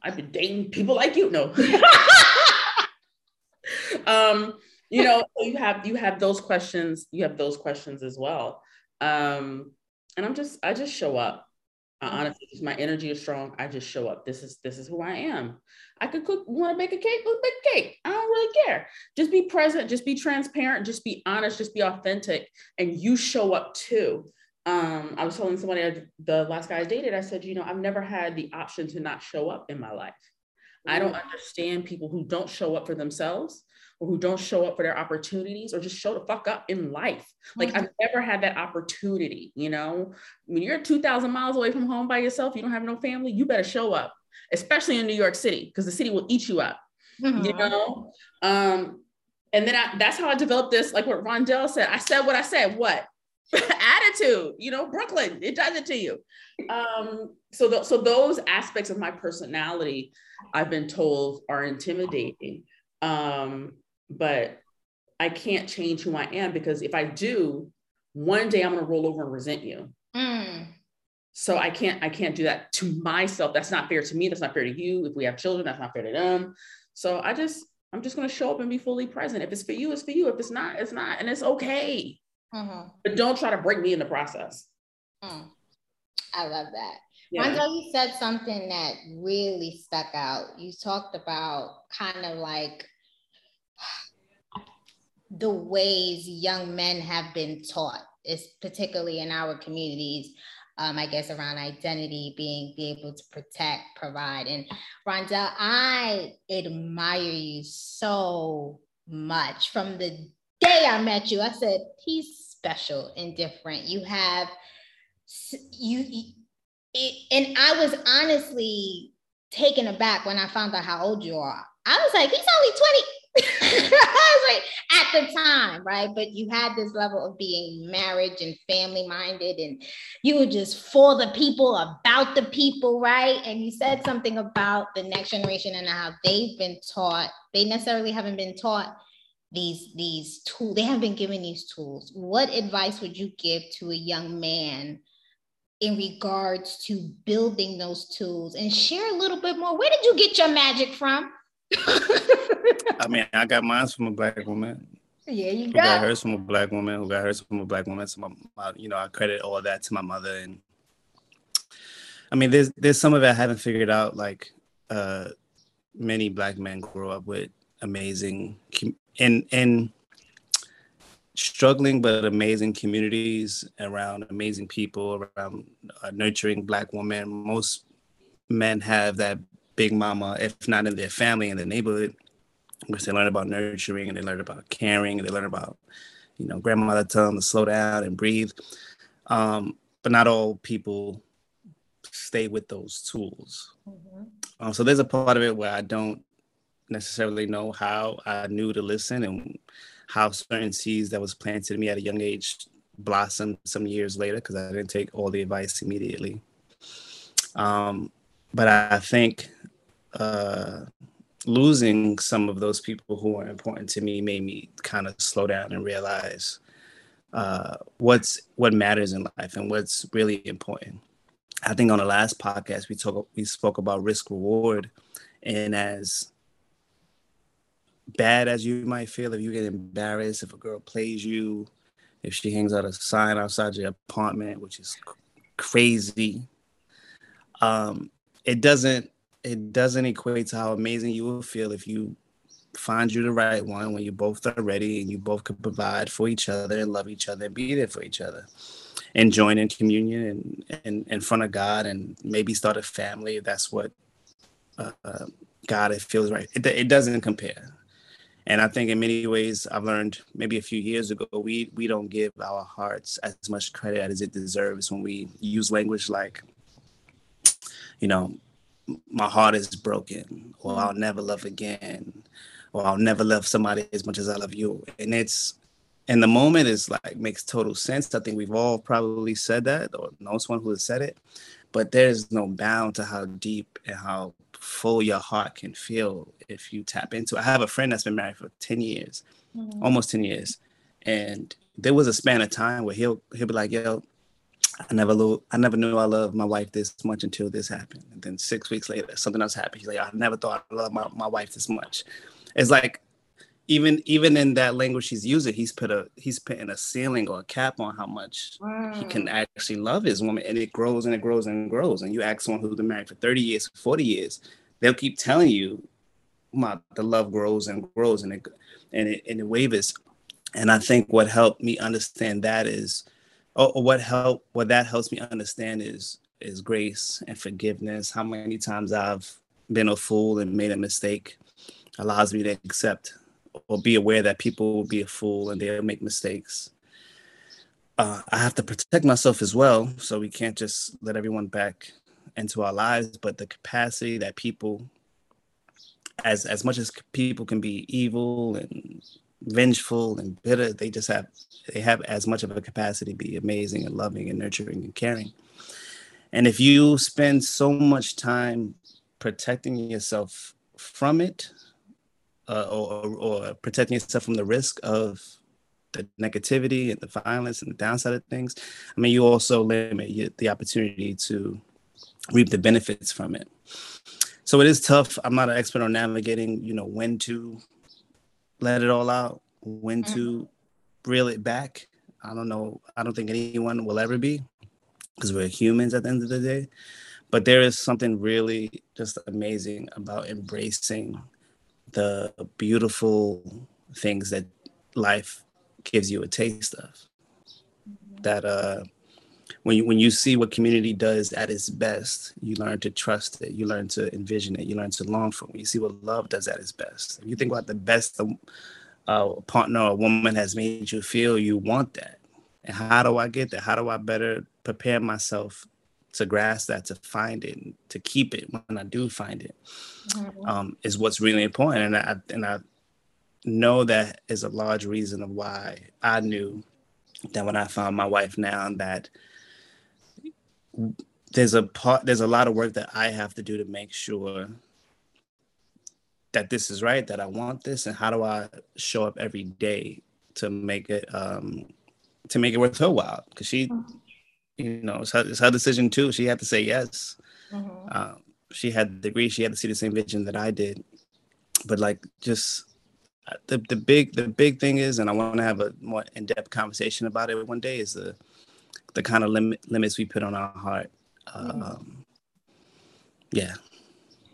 I've been dating people like you. No. [LAUGHS] um, you know, you have you have those questions, you have those questions as well. Um, and I'm just, I just show up. I honestly, my energy is strong. I just show up. This is this is who I am. I could cook, want to bake a cake, let's bake a cake. I don't really care. Just be present, just be transparent, just be honest, just be authentic, and you show up too. Um, I was telling somebody I, the last guy I dated, I said, you know, I've never had the option to not show up in my life. I don't understand people who don't show up for themselves or who don't show up for their opportunities or just show the fuck up in life. Like mm-hmm. I've never had that opportunity, you know. When you're 2000 miles away from home by yourself, you don't have no family, you better show up, especially in New York City because the city will eat you up. Mm-hmm. You know? Um and then I, that's how I developed this like what Rondell said. I said what I said, what? [LAUGHS] attitude, you know, Brooklyn, it does it to you. Um, so, th- so those aspects of my personality, I've been told are intimidating. Um, but I can't change who I am because if I do, one day I'm going to roll over and resent you. Mm. So I can't, I can't do that to myself. That's not fair to me. That's not fair to you. If we have children, that's not fair to them. So I just, I'm just going to show up and be fully present. If it's for you, it's for you. If it's not, it's not. And it's okay. Mm-hmm. But don't try to break me in the process. Mm. I love that. Yeah. you said something that really stuck out. You talked about kind of like the ways young men have been taught, is particularly in our communities. Um, I guess around identity, being be able to protect, provide. And Rondell, I admire you so much. From the day I met you, I said, he's special and different. You have you, it, and I was honestly taken aback when I found out how old you are. I was like, he's only 20. [LAUGHS] Like, at the time, right? But you had this level of being marriage and family minded, and you were just for the people, about the people, right? And you said something about the next generation and how they've been taught, they necessarily haven't been taught these these tools they haven't been given these tools what advice would you give to a young man in regards to building those tools and share a little bit more where did you get your magic from i mean i got mine from a black woman. Yeah you got, got hers from a black woman who got hers from a black woman so my, my, you know i credit all that to my mother. And i mean there's there's some of it i haven't figured out like uh many black men grow up with amazing and in struggling but amazing communities around amazing people around uh, nurturing black women. Most men have that big mama if not in their family in the neighborhood because they learn about nurturing and they learn about caring and they learn about you know grandmother tell them to slow down and breathe um, but not all people stay with those tools mm-hmm. um, so there's a part of it where i don't necessarily know how I knew to listen and how certain seeds that was planted in me at a young age blossomed some years later because I didn't take all the advice immediately. Um, but I think uh, losing some of those people who were important to me made me kind of slow down and realize uh, what's what matters in life and what's really important. I think on the last podcast we talk we spoke about risk reward, and as bad as you might feel if you get embarrassed if a girl plays you if she hangs out a sign outside your apartment which is crazy um it doesn't it doesn't equate to how amazing you will feel if you find you the right one when you both are ready and you both can provide for each other and love each other and be there for each other and join in communion and, and in front of God and maybe start a family that's what uh, God it feels right. It, it doesn't compare. And I think in many ways, I've learned maybe a few years ago, we we don't give our hearts as much credit as it deserves when we use language like, you know, my heart is broken, or I'll never love again, or I'll never love somebody as much as I love you. And it's in the moment is like makes total sense. I think we've all probably said that or know someone who has said it, but there's no bound to how deep and how full your heart can feel if you tap into. I have a friend that's been married for 10 years, mm-hmm. almost 10 years. And there was a span of time where he'll he'll be like, yo, I never knew I never knew I loved my wife this much until this happened. And then six weeks later, something else happened. He's like, I never thought I loved my, my wife this much. It's like even even in that language he's using, he's put a he's putting a ceiling or a cap on how much wow. he can actually love his woman, and it grows and it grows and grows. And you ask someone who's been married for 30 years, 40 years, they'll keep telling you, my the love grows and grows and it and it and it wavers. And I think what helped me understand that is or what help what that helps me understand is is grace and forgiveness. How many times I've been a fool and made a mistake allows me to accept or be aware that people will be a fool and they'll make mistakes. Uh, I have to protect myself as well, so we can't just let everyone back into our lives. But the capacity that people, as as much as people can be evil and vengeful and bitter, they just have they have as much of a capacity to be amazing and loving and nurturing and caring. And if you spend so much time protecting yourself from it, uh, or, or protecting yourself from the risk of the negativity and the violence and the downside of things, I mean, you also limit the opportunity to reap the benefits from it. So it is tough. I'm not an expert on navigating, you know, when to let it all out, when mm-hmm. to reel it back. I don't know. I don't think anyone will ever be because we're humans at the end of the day. But there is something really just amazing about embracing the beautiful things that life gives you a taste of. Mm-hmm. That uh, when you when you see what community does at its best, you learn to trust it. You learn to envision it. You learn to long for it. When you see what love does at its best, if you think about the best a uh, partner or woman has made you feel, you want that. And how do I get that? How do I better prepare myself to grasp that, to find it, to keep it when I do find it, mm-hmm. um, is what's really important. And I and I know that is a large reason of why I knew that when I found my wife now that there's a part there's a lot of work that I have to do to make sure that this is right, that I want this, and how do I show up every day to make it um to make it worth her while? Because she you know, it's her, it's her decision too. She had to say yes. Mm-hmm. Um, she had the degree. She had to see the same vision that I did. But like, just uh, the the big the big thing is, and I want to have a more in depth conversation about it one day. Is the the kind of limit limits we put on our heart. Um, yeah.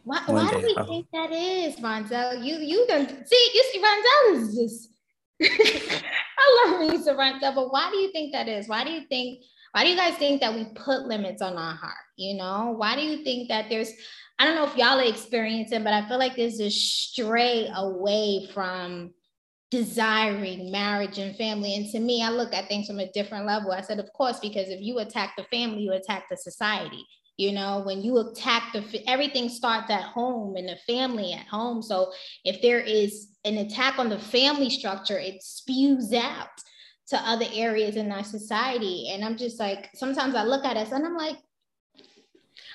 Why, why do we I'll, think that is, Rondell? You you don't see you see Rondell is just [LAUGHS] I love me some Rondell, but why do you think that is? Why do you think why do you guys think that we put limits on our heart? You know, why do you think that there's, I don't know if y'all are experiencing, but I feel like there's a stray away from desiring marriage and family. And to me, I look at things from a different level. I said, of course, because if you attack the family, you attack the society. You know, when you attack the everything starts at home and the family at home. So if there is an attack on the family structure, it spews out to other areas in our society. And I'm just like, sometimes I look at us and I'm like,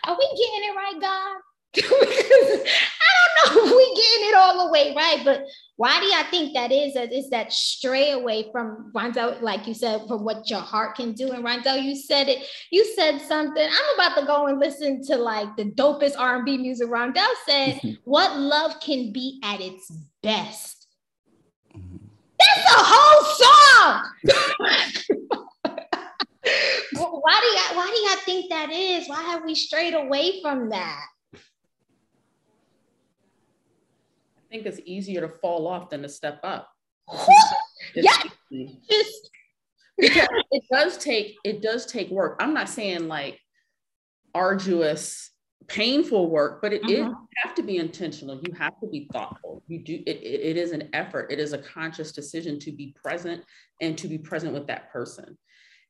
are we getting it right, God? because [LAUGHS] I don't know if we getting it all the way right, but why do I think that is? That is that stray away from Rondell, like you said, from what your heart can do. And Rondell, you said it. You said something. I'm about to go and listen to like the dopest R&B music. Rondell said, [LAUGHS] "What love can be at its best." That's a whole song. [LAUGHS] why do you why do you think that is? Why have we strayed away from that? I think it's easier to fall off than to step up. [LAUGHS] yeah, just it does take it does take work. I'm not saying like arduous painful work, but it mm-hmm. is, have to be intentional. You have to be thoughtful. You do it, it, it is an effort. It is a conscious decision to be present and to be present with that person.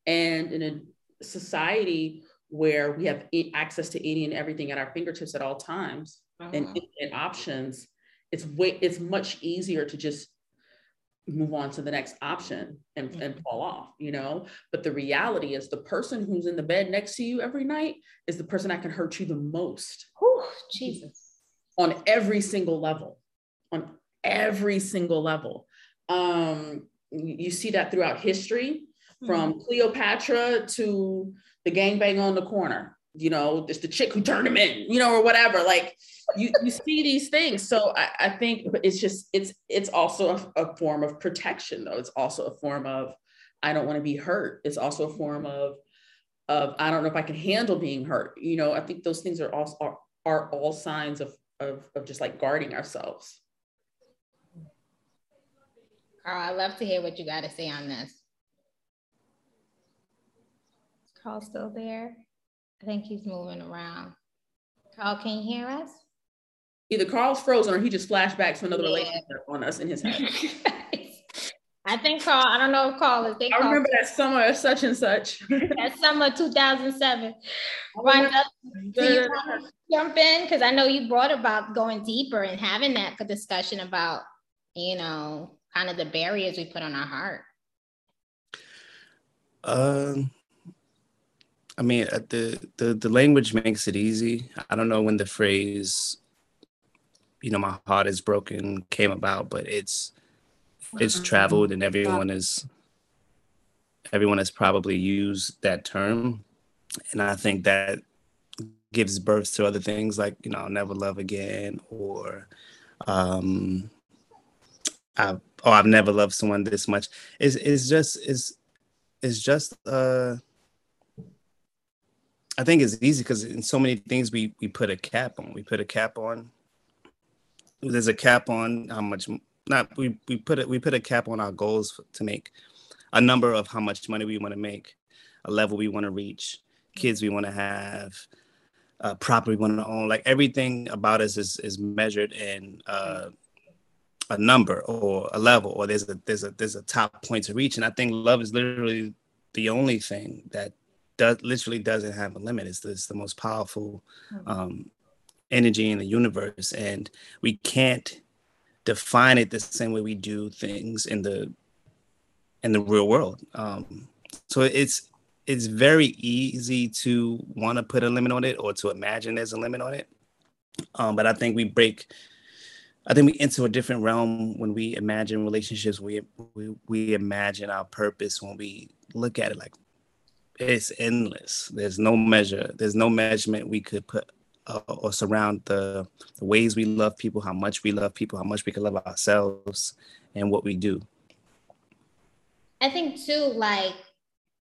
And in a society where we have access to any and everything at our fingertips at all times uh-huh. and, and options, it's way it's much easier to just move on to the next option and, mm-hmm. and fall off, you know. But the reality is the person who's in the bed next to you every night is the person that can hurt you the most. Whew, Jesus. On every single level. On every single level. Um, you see that throughout history, from mm-hmm. Cleopatra to the gangbang on the corner you know, it's the chick who turned him in, you know, or whatever. Like you, you see these things. So I, I think it's just, it's, it's also a, a, form of protection though. It's also a form of, I don't want to be hurt. It's also a form of, of, I don't know if I can handle being hurt. You know, I think those things are also, are, are all signs of, of, of just like guarding ourselves. Carl, I love to hear what you got to say on this. Carl still there? I think he's moving around. Carl, can you hear us? Either Carl's frozen or he just flashbacks to another yeah. relationship on us in his head. [LAUGHS] I think Carl, I don't know if Carl is. I Carl, remember that summer of such and such. [LAUGHS] that summer 2007. Right do you want to jump in? Because I know you brought about going deeper and having that discussion about, you know, kind of the barriers we put on our heart. Um, I mean, uh, the, the the language makes it easy. I don't know when the phrase, you know, my heart is broken came about, but it's it's mm-hmm. traveled and everyone is everyone has probably used that term, and I think that gives birth to other things like you know, I'll never love again, or um, I oh I've never loved someone this much. It's it's just it's it's just uh I think it's easy because in so many things we we put a cap on. We put a cap on. There's a cap on how much. Not we we put it we put a cap on our goals to make a number of how much money we want to make, a level we want to reach, kids we want to have, uh, property we want to own. Like everything about us is is measured in uh, a number or a level, or there's a there's a there's a top point to reach. And I think love is literally the only thing that does literally doesn't have a limit. It's, it's the most powerful mm-hmm. um, energy in the universe, and we can't define it the same way we do things in the in the real world. Um, so it's it's very easy to want to put a limit on it or to imagine there's a limit on it. Um, but I think we break. I think we enter a different realm when we imagine relationships. We, we we imagine our purpose when we look at it like it's endless. There's no measure. There's no measurement we could put uh, or surround the, the ways we love people, how much we love people, how much we can love ourselves, and what we do. I think too, like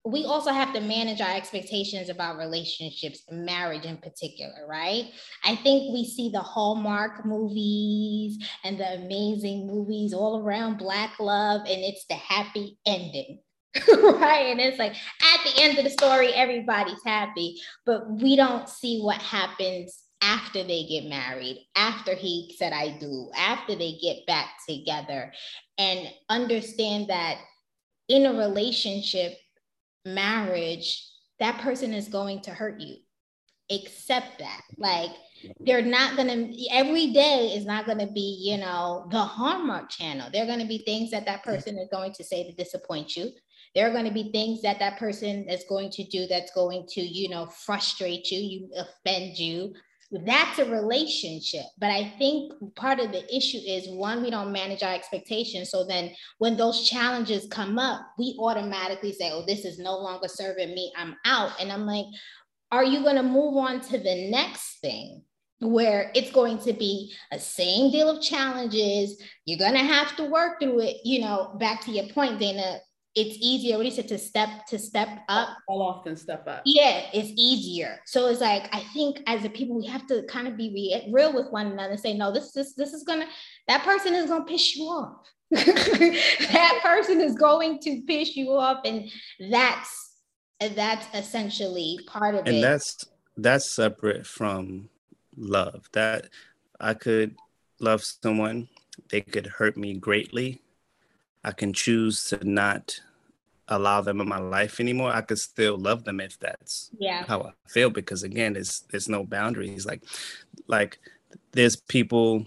we also have to manage our expectations about relationships, marriage in particular, right? I think we see the Hallmark movies and the amazing movies all around Black love, and it's the happy ending. [LAUGHS] right? And it's like at the end of the story, everybody's happy, but we don't see what happens after they get married, after he said, I do, after they get back together, and understand that in a relationship, marriage, that person is going to hurt you. Accept that. Like, they're not going to every day is not going to be you know the hallmark channel there are going to be things that that person is going to say to disappoint you there are going to be things that that person is going to do that's going to you know frustrate you you offend you. That's a relationship but i think part of the issue is one we don't manage our expectations. So then when those challenges come up we automatically say oh this is no longer serving me. I'm out. And i'm like are you going to move on to the next thing where it's going to be a same deal of challenges? You're going to have to work through it you know back to your point dana it's easier what you said to step to step up. All often step up. Yeah it's easier. So it's like i think as a people we have to kind of be re- real with one another and say no this this this is gonna that person is gonna piss you off. [LAUGHS] That person is going to piss you off and that's that's essentially part of and it. and that's that's separate from love. That i could love someone they could hurt me greatly I can choose to not allow them in my life anymore, I could still love them if that's yeah. how I feel. Because again, there's there's no boundaries. Like like there's people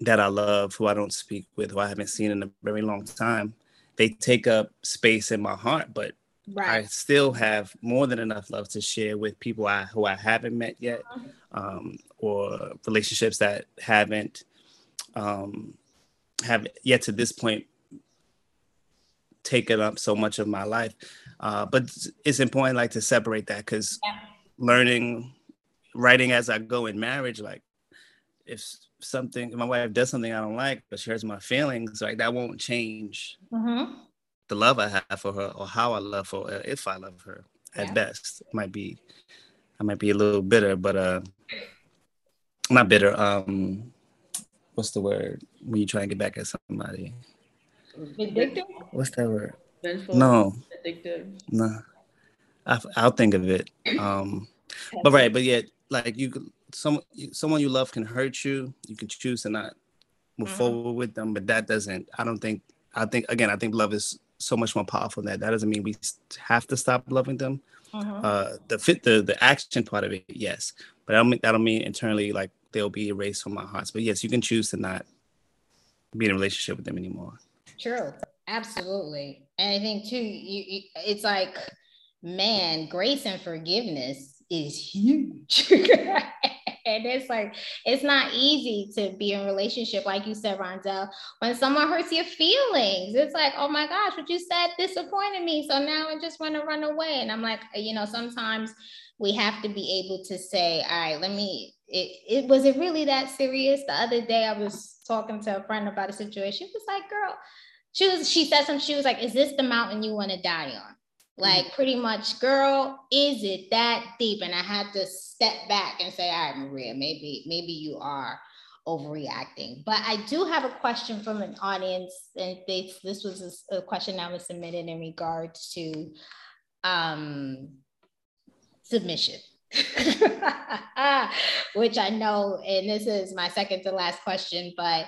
that I love who I don't speak with, who I haven't seen in a very long time. They take up space in my heart, but Right. I still have more than enough love to share with people I who I haven't met yet, um, or relationships that haven't um, have yet to this point taken up so much of my life. Uh, but it's important, like to separate that because Yeah. learning, writing as I go in marriage, like if something, if my wife does something I don't like, but she hurts my feelings, like that won't change Mhm. the love I have for her or how I love for her, if I love her at best. It might be, I might be a little bitter, but uh, not bitter. Um, what's the word when you try and get back at somebody? Vindictive? What's that word? Vengeful, No, addictive. no. I, I'll think of it. Um, but right, but yet, like you, could- some someone you love can hurt you. You can choose to not move Mhm. forward with them, but that doesn't. I don't think. I think again. I think love is so much more powerful than that. That doesn't mean we have to stop loving them. Mhm. Uh, the fit, the the action part of it, yes, but I don't mean that don't mean internally like they'll be erased from our hearts. But yes, you can choose to not be in a relationship with them anymore. True, absolutely. And I think too, you, you it's like, man, grace and forgiveness is huge. [LAUGHS] and it's like it's not easy to be in a relationship, like you said, Rondell. When someone hurts your feelings, it's like, oh my gosh, what you said disappointed me. So now I just want to run away. And I'm like, you know, sometimes we have to be able to say, all right, let me. It, it was it really that serious? The other day I was talking to a friend about a situation. She was like, girl, she was she said something she was like is this the mountain you want to die on? Like pretty much girl is it that deep? And i had to step back and say all right maria maybe maybe you are overreacting. But i do have a question from an audience and they, this was a, a question that was submitted in regards to um submission. [LAUGHS] Which i know and this is my second to last question but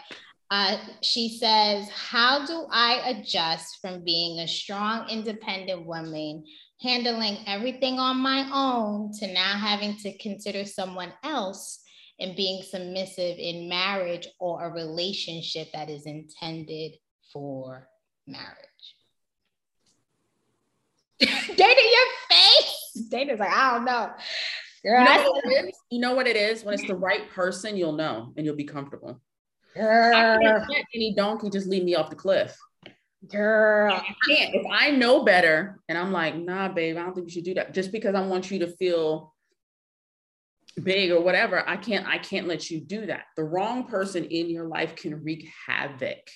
uh, she says, How do I adjust from being a strong, independent woman, handling everything on my own, to now having to consider someone else and being submissive in marriage or a relationship that is intended for marriage? [LAUGHS] Dana, your face. Dana's like, I don't know. Girl, You know, I what it is? you know what it is? When it's the right person, you'll know and you'll be comfortable. I girl, can't let any donkey just lead me off the cliff. girl. I can't. If I know better and I'm like, nah, babe, I don't think you should do that. Just because I want you to feel big or whatever, I can't, I can't let you do that. The wrong person in your life can wreak havoc.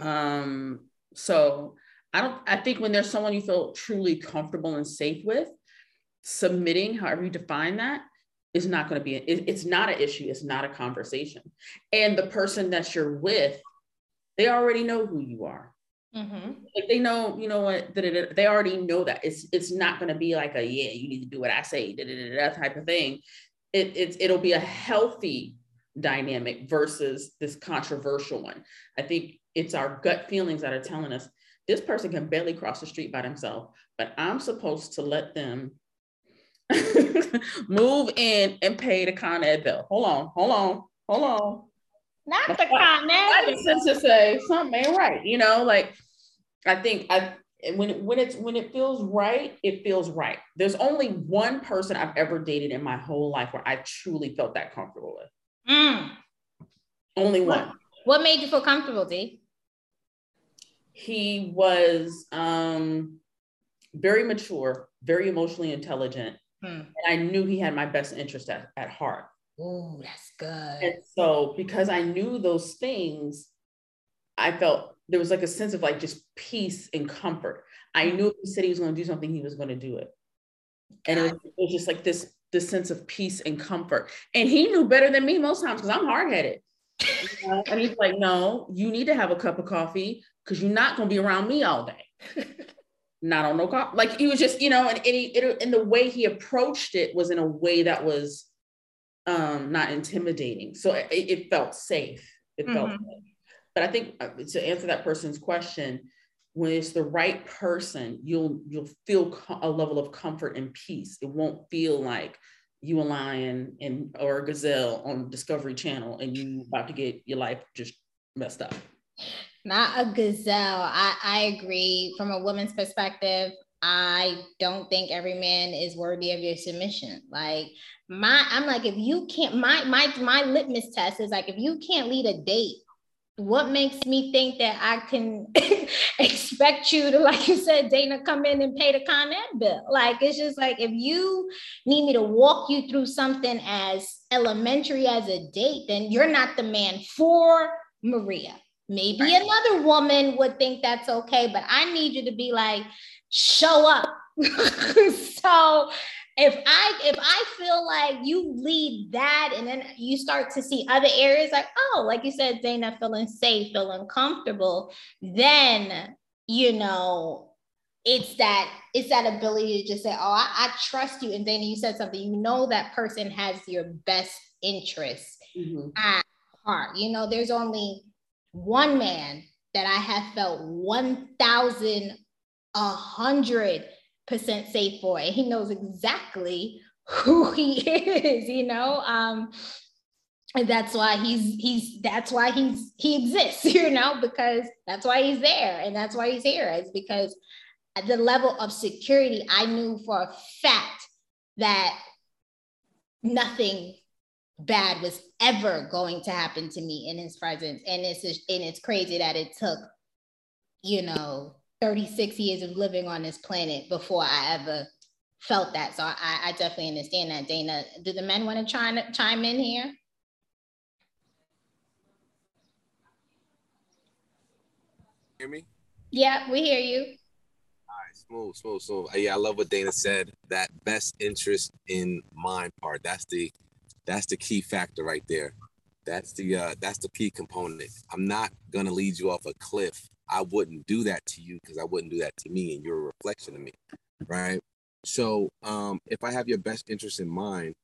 Um, so I don't, I think when there's someone you feel truly comfortable and safe with, submitting, however you define that, is not going to be, it, it's not an issue. It's not a conversation. And the person that you're with, they already know who you are Mhm. like they know, you know what, they already know that it's it's not going to be like a yeah, you need to do what I say, da-da-da-da type of thing. It it's it'll be a healthy dynamic versus this controversial one. I think it's our gut feelings that are telling us this person can barely cross the street by themselves, but I'm supposed to let them [LAUGHS] move in and pay the Con Ed bill. Hold on, hold on, hold on. Not the I comment. sense to say something ain't right. You know, like I think I when when it's when it feels right, it feels right. There's only one person I've ever dated in my whole life where I truly felt that comfortable with. Mm. Only one. What made you feel comfortable, D? He was um very mature, very emotionally intelligent, Hmm. and I knew he had my best interest at, at heart. Ooh, that's good. And so because I knew those things, I felt there was like a sense of like just peace and comfort. I knew if he said he was going to do something, he was going to do it. And it was, it was just like this, this sense of peace and comfort. And he knew better than me most times because I'm hard headed. [LAUGHS] and he's like, no, you need to have a cup of coffee because you're not going to be around me all day. [LAUGHS] not on no coffee. Like he was just, you know, and, he, it, and the way he approached it was in a way that was um, not intimidating. So it, it felt safe. It felt Mhm. safe. But I think uh, to answer that person's question, when it's the right person, you'll you'll feel a level of comfort and peace. It won't feel like you a lion and or a gazelle on Discovery Channel and you about to get your life just messed up. Not a uh, gazelle. I, I agree. From a woman's perspective, I don't think every man is worthy of your submission. Like my, I'm like, if you can't, my my my litmus test is like, if you can't lead a date, what makes me think that I can [LAUGHS] expect you to, like you said, Dana, come in and pay the Con Ed bill? Like it's just like if you need me to walk you through something as elementary as a date, then you're not the man for Maria. Maybe right. another woman would think that's okay, but I need you to be like, show up. [LAUGHS] so if I if I feel like you lead that and then you start to see other areas like, oh, like you said, Dana, feeling safe, feeling comfortable, then you know it's that it's that ability to just say, oh, I, I trust you. And Dana, you said something, you know that person has your best interests mm-hmm. at heart. You know, there's only one man that I have felt 1,000, a hundred percent safe for, and he knows exactly who he [LAUGHS] is, you know. Um, and that's why he's he's that's why he's he exists, [LAUGHS] you know, because that's why he's there and that's why he's here. It's because at the level of security, I knew for a fact that nothing bad was ever going to happen to me in his presence. And it's just, and it's crazy that it took, you know, 36 years of living on this planet before I ever felt that. So I, I definitely understand that. Dana, do the men want to chime, chime in here? Hear me? Yeah, we hear you. All right, smooth, smooth, smooth. Yeah, I love what Dana said. That best interest in mind part. That's the that's the key factor right there. That's the uh, that's the key component. I'm not gonna lead you off a cliff. I wouldn't do that to you because I wouldn't do that to me, and you're a reflection of me, right? So um, if I have your best interest in mind,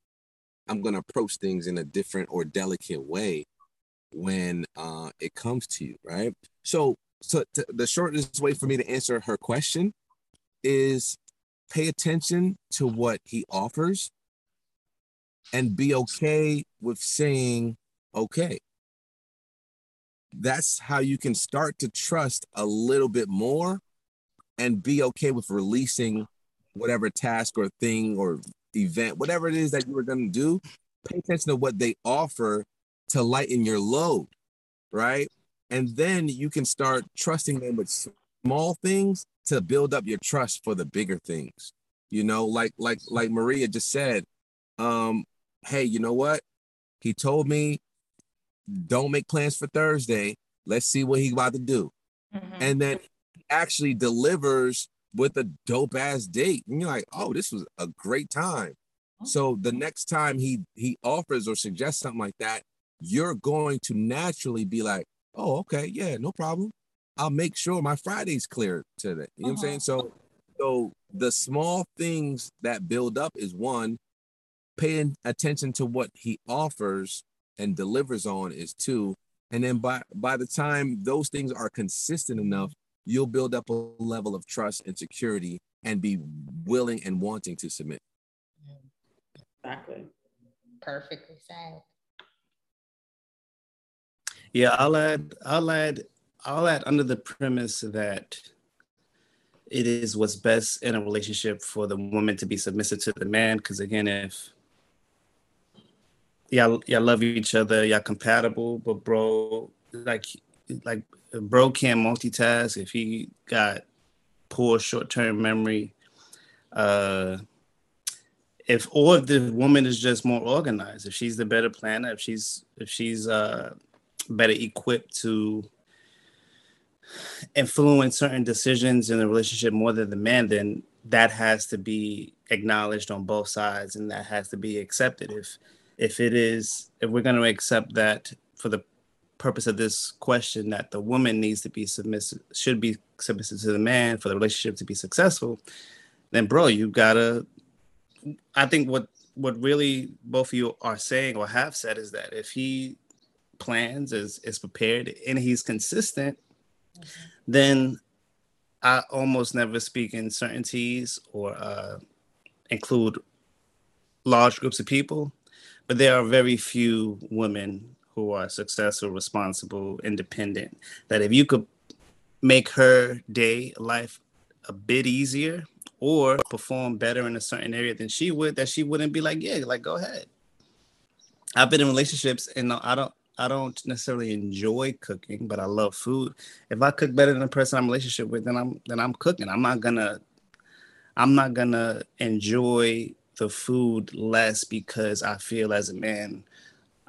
I'm gonna approach things in a different or delicate way when uh, it comes to you, right? So, so the shortest way for me to answer her question is pay attention to what he offers and be okay with saying, okay. That's how you can start to trust a little bit more and be okay with releasing whatever task or thing or event, whatever it is that you were going to do. Pay attention to what they offer to lighten your load, right? And then you can start trusting them with small things to build up your trust for the bigger things. You know, like like like Maria just said, um, hey, you know what? He told me, don't make plans for Thursday. Let's see what he's about to do. Mm-hmm. And then actually delivers with a dope ass date. And you're like, oh, this was a great time. Oh. So the next time he he offers or suggests something like that, you're going to naturally be like, oh, okay, yeah, no problem. I'll make sure my Friday's clear today. You know uh-huh. what I'm saying? Uh-huh. So so the small things that build up is one, paying attention to what he offers and delivers on is two. And then by by the time those things are consistent enough, you'll build up a level of trust and security and be willing and wanting to submit. Exactly. Perfectly said. Yeah, I'll add, I'll add, I'll add under the premise that it is what's best in a relationship for the woman to be submissive to the man. Because again, if y'all y'all love each other, y'all compatible, but bro, like like bro can't multitask if he got poor short-term memory. Uh if or if the woman is just more organized, if she's the better planner, if she's if she's uh better equipped to influence certain decisions in the relationship more than the man, then that has to be acknowledged on both sides and that has to be accepted. If if it is if we're going to accept that for the purpose of this question that the woman needs to be submissive should be submissive to the man for the relationship to be successful then bro you gotta i think what what really both of you are saying or have said is that if he plans is is prepared and he's consistent mm-hmm. then I almost never speak in certainties or uh, include large groups of people, but there are very few women who are successful, responsible, independent. That if you could make her day life a bit easier or perform better in a certain area than she would, that she wouldn't be like, yeah, like go ahead. I've been in relationships and I don't I don't necessarily enjoy cooking, but I love food. If I cook better than the person I'm relationship with, then I'm then I'm cooking. I'm not gonna I'm not gonna enjoy the food less because I feel as a man,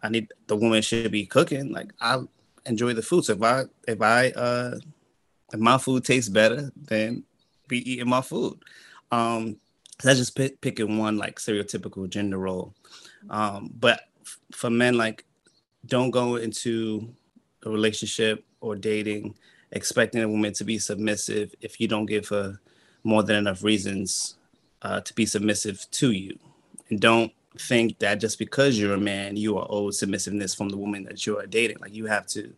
I need the woman should be cooking. Like I enjoy the food. So if I if I uh if my food tastes better, then be eating my food. Um that's just pick, picking one like stereotypical gender role. Um, but f- for men, like don't go into a relationship or dating expecting a woman to be submissive if you don't give her more than enough reasons uh, to be submissive to you. And don't think that just because you're a man, you are owed submissiveness from the woman that you are dating. Like you have to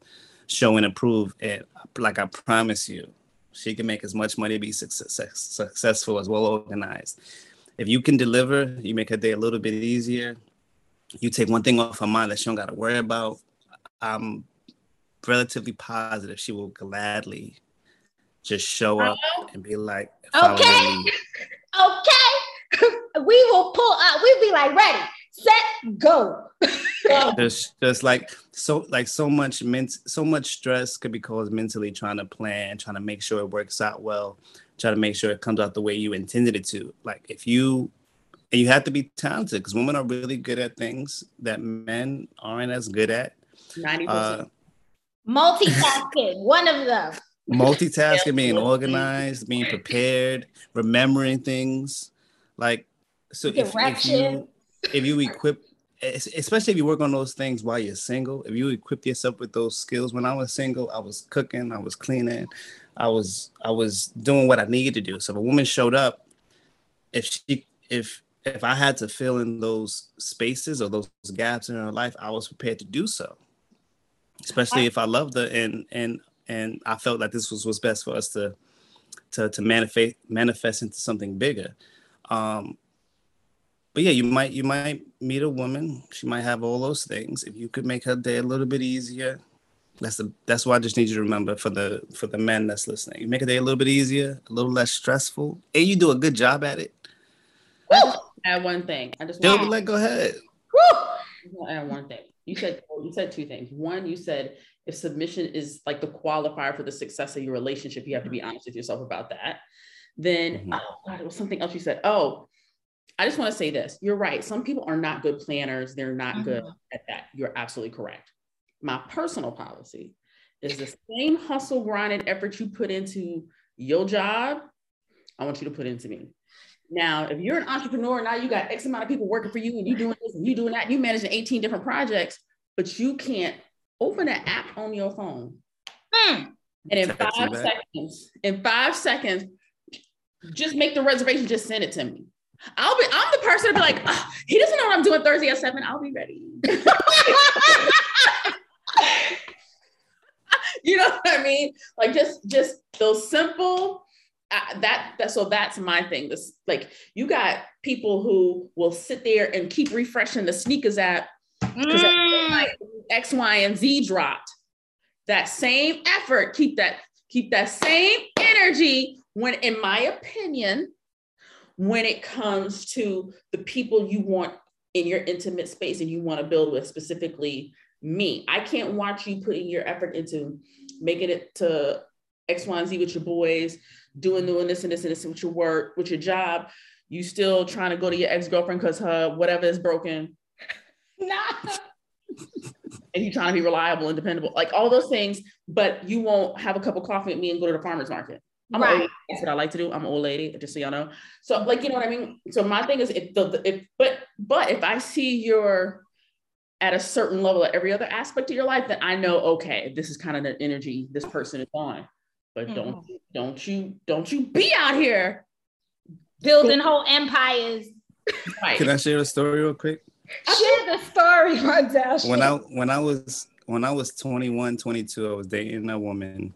show and approve. And like I promise you, she can make as much money, be success, successful, as well organized. If you can deliver, you make her day a little bit easier you take one thing off her mind that she don't got to worry about, I'm relatively positive she will gladly just show up and be like, okay, [LAUGHS] okay, we will pull up. We'll be like, ready, set, go. just, just like so, like so much ment, so much stress could be caused mentally trying to plan, trying to make sure it works out well, try to make sure it comes out the way you intended it to. Like if you and you have to be talented because women are really good at things that men aren't as good at. 90%. Uh, multitasking, one of them. Multitasking, being organized, being prepared, remembering things. Like, so if, if, you if you equip, especially if you work on those things while you're single, if you equip yourself with those skills. When I was single, I was cooking, I was cleaning, I was I was doing what I needed to do. So if a woman showed up, if she if if I had to fill in those spaces or those gaps in her life, I was prepared to do so. Especially if I loved her and and and I felt like this was what's best for us to to to manifest manifest into something bigger. Um, but yeah, you might you might meet a woman. She might have all those things. If you could make her day a little bit easier, that's the that's what I just need you to remember for the for the men that's listening. You make a day a little bit easier, a little less stressful, and you do a good job at it. Woo! add one thing. I just want to let go ahead. Woo! add one thing. You said you said two things. One, you said if submission is like the qualifier for the success of your relationship, you have to be honest with yourself about that. Then, mm-hmm. oh God, it was something else you said. Oh, I just want to say this. You're right. Some people are not good planners. They're not mm-hmm. good at that. You're absolutely correct. My personal policy is the same hustle, grind, and effort you put into your job. I want you to put into me. Now, if you're an entrepreneur, now you got X amount of people working for you and you doing this and you doing that, you managing 18 different projects, but you can't open an app on your phone. Mm. And in five seconds, in five seconds, just make the reservation, just send it to me. I'll be, I'm the person to be like, oh, he doesn't know what I'm doing Thursday at seven. I'll be ready. [LAUGHS] you know what I mean? Like just, just those simple that that so that's my thing. This like you got people who will sit there and keep refreshing the sneakers app because mm. Like X, Y, and Z dropped. That same effort, keep that keep that same energy. When, in my opinion, when it comes to the people you want in your intimate space and you want to build with, specifically me, I can't watch you putting your effort into making it to X, Y, and Z with your boys, doing doing this and this and this with your work, with your job, you still trying to go to your ex-girlfriend because her whatever is broken. [LAUGHS] nah. And you're trying to be reliable and dependable, like all those things, but you won't have a cup of coffee with me and go to the farmer's market. I'm right. Old, that's what I like to do. I'm an old lady, just so y'all know. So, like, you know what I mean? So my thing is if the if but but if I see you're at a certain level at every other aspect of your life, then I know okay, this is kind of the energy this person is on. But mm-hmm. don't don't you don't you be out here building whole empires. Right. Can I share a story real quick? Share the story, [LAUGHS] Rondell. When I when I was when I was 21, 22, I was dating a woman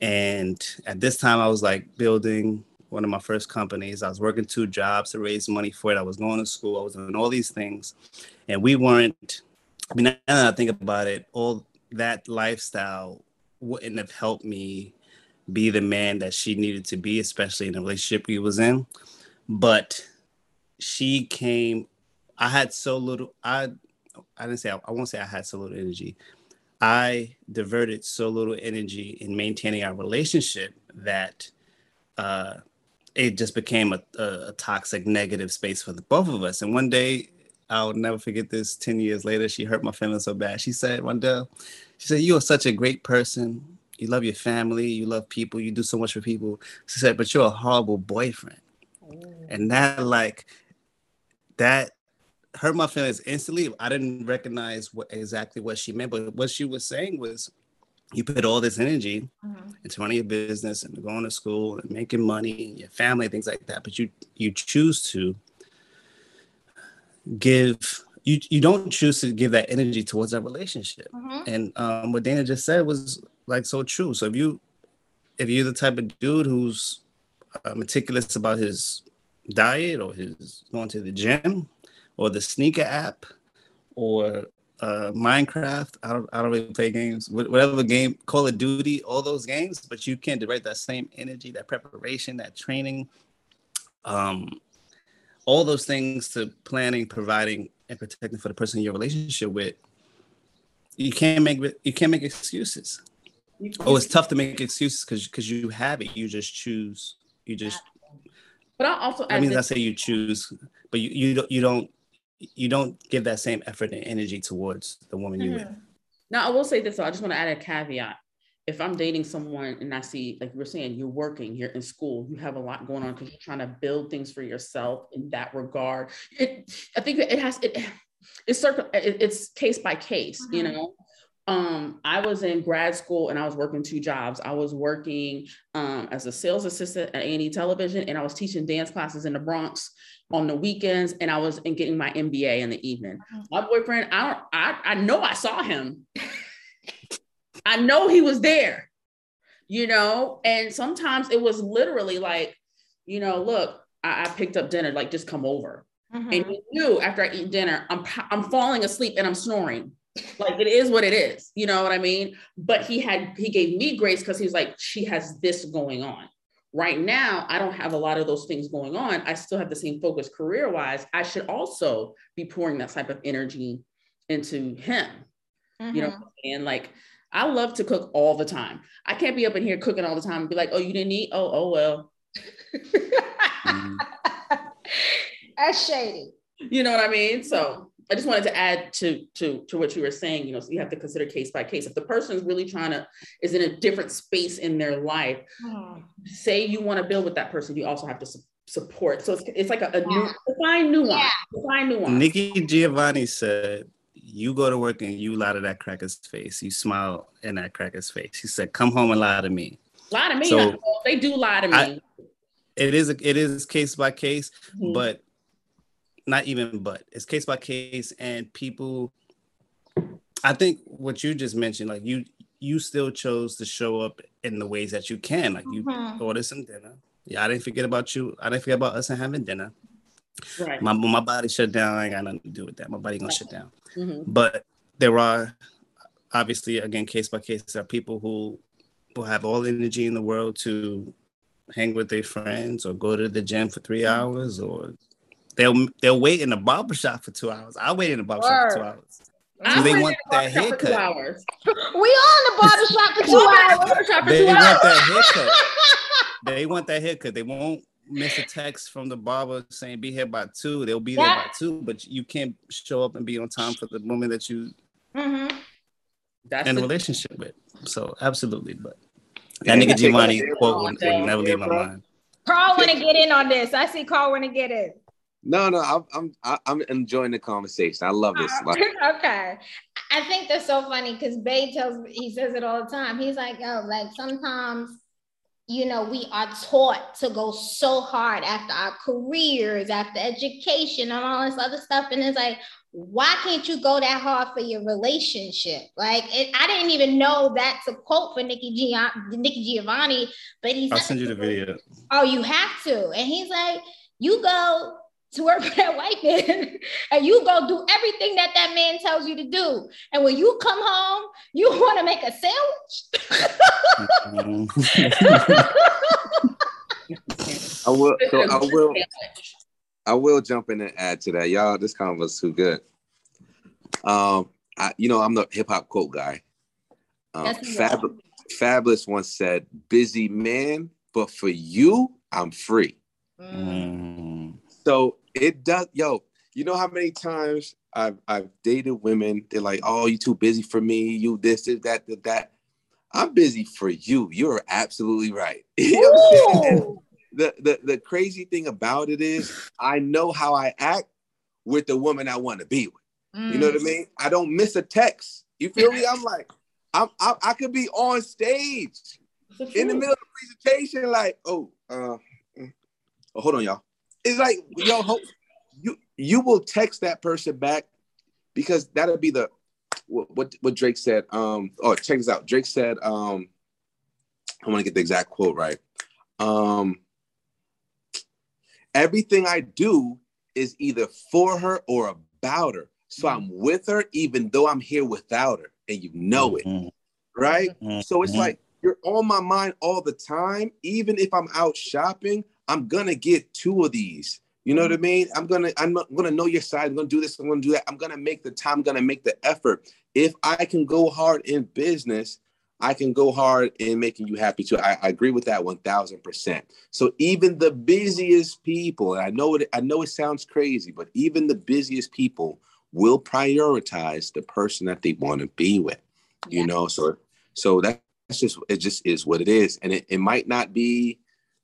And at this time, I was like building one of my first companies. I was working two jobs to raise money for it. I was going to school. I was doing all these things. And we weren't, I mean, now that I think about it, all that lifestyle wouldn't have helped me be the man that she needed to be, especially in the relationship we was in. But she came, I had so little, I I didn't say I, I won't say I had so little energy. I diverted so little energy in maintaining our relationship that uh, it just became a, a, a, toxic, negative space for the both of us. And one day, I'll never forget this. Ten years later, she hurt my feelings so bad. She said day, she said, "You are such a great person. You love your family. You love people. You do so much for people." She said, "But you're a horrible boyfriend." Mm. And that, like, that hurt my feelings instantly. I didn't recognize what exactly what she meant, but what she was saying was you put all this energy mm-hmm. into running your business and going to school and making money and your family things like that but you you choose to give you you don't choose to give that energy towards that relationship mm-hmm. and um, what dana just said was like so true so if you if you're the type of dude who's uh, meticulous about his diet or his going to the gym or the sneaker app or uh, Minecraft. I don't I don't really play games. Whatever game, Call of Duty, all those games, but you can't direct that same energy, that preparation, that training, um, all those things to planning, providing, and protecting for the person in your relationship with. You can't make you can't make excuses. Oh, it's tough to make excuses because because you have it. You just choose. You just. But I also. I mean, I say you choose, but you you don't you don't you don't give that same effort and energy towards the woman mm-hmm. you with. Now, I will say this. Though, I just want to add a caveat. If I'm dating someone and I see, like you were saying, you're working, you're in school, you have a lot going on because you're trying to build things for yourself in that regard. It, I think it has it. It's circle. It's case by case, mm-hmm. you know um, I was in grad school and I was working two jobs. I was working um, as a sales assistant at A&E Television, and I was teaching dance classes in the Bronx on the weekends, and I was in getting my MBA in the evening. Mm-hmm. My boyfriend, I don't, I, I know I saw him. [LAUGHS] I know he was there, you know, and sometimes it was literally like, you know, look, I, I picked up dinner, like just come over. Mm-hmm. And he knew after I eat dinner, I'm I'm falling asleep and I'm snoring like it is what it is you know what i mean but he had he gave me grace because he's like she has this going on right now i don't have a lot of those things going on. I still have the same focus career wise i should also be pouring that type of energy into him. Mm-hmm. you know mm-hmm. and like i love to cook all the time. I can't be up in here cooking all the time and be like oh you didn't eat? Oh oh well. [LAUGHS] Mm-hmm. that's shady. [LAUGHS] You know what i mean? So I just wanted to add to to to what you were saying. You know, so you have to consider case by case. If the person is really trying to is in a different space in their life, oh. say you want to build with that person, you also have to su- support. So it's, it's like a, a yeah. new define nuance. Yeah. Define nuance. Nikki Giovanni said, "You go to work and you lie to that cracker's face. You smile in that cracker's face." He said, "Come home and lie to me." Lie to me. So, they do lie to me. I, it is it is case by case, mm-hmm. but not even but it's case by case and people i think what you just mentioned like you you still chose to show up in the ways that you can like you mm-hmm. order some dinner yeah i didn't forget about you i didn't forget about us and having dinner right my, my body shut down i ain't got nothing to do with that my body gonna right. shut down mm-hmm. but there are obviously again case by case there are people who will have all the energy in the world to hang with their friends or go to the gym for three mm-hmm. hours or They'll they'll wait in the barber shop for two hours. I wait in the barber shop for two [LAUGHS] hours. So they want that haircut. Hours. We on the barber shop for two hours. They want that haircut. [LAUGHS] they want that haircut. They won't miss a text from the barber saying be here by two. They'll be there by two, but you can't show up and be on time for the woman that you mm-hmm. That's in a relationship with. So absolutely, but that Nikki Giovanni quote would, would never leave my mind. Carl want to get in on this. I see Carl want to get in. No, no, I'm I'm I'm enjoying the conversation. I love this. [LAUGHS] okay, I think that's so funny because Bay tells he says it all the time. He's like, oh, like sometimes, you know, we are taught to go so hard after our careers, after education, and all this other stuff, and it's like, why can't you go that hard for your relationship? Like, it, I didn't even know that's a quote for Nikki, G- Nikki Giovanni, but he's. I'll send you the video. Oh, you have to. And he's like, you go to work for that white man and you go do everything that that man tells you to do. And when you come home, you [LAUGHS] want to make a sandwich. I will. [LAUGHS] So I will. I will jump in and add to that, y'all. This convo was too good. Um, I, you know, I'm the hip hop quote guy. Um, Fab, Fabolous once said, "Busy man, but for you, I'm free." Mm. So it does, yo. You know how many times I've I've dated women? They're like, "Oh, you too busy for me. You this, this, that, that, that." I'm busy for you. You're absolutely right. [LAUGHS] you know the, the the crazy thing about it is I know how I act with the woman I want to be with. Mm. You know what I mm. mean? I don't miss a text. You feel me? I'm like, I'm I, I could be on stage in the middle of the presentation, like, oh, uh, mm. oh, hold on, y'all. It's like, yo, you you will text that person back because that'll be the what what Drake said. Um, oh, check this out. Drake said, um, I want to get the exact quote right. Um, everything I do is either for her or about her. So I'm with her even though I'm here without her, and you know it, mm-hmm. right? Mm-hmm. So it's like you're on my mind all the time. Even if I'm out shopping, I'm gonna get two of these. You know what I mm-hmm. mean? I'm gonna I'm gonna know your side. I'm gonna do this. I'm gonna do that. I'm gonna make the time. I'm gonna make the effort. If I can go hard in business, I can go hard in making you happy too. I, I agree with that one thousand percent. So even the busiest people, and I know it, I know it sounds crazy, but even the busiest people will prioritize the person that they want to be with. Yeah. You know, so so that's just it. Just is what it is, and it, it might not be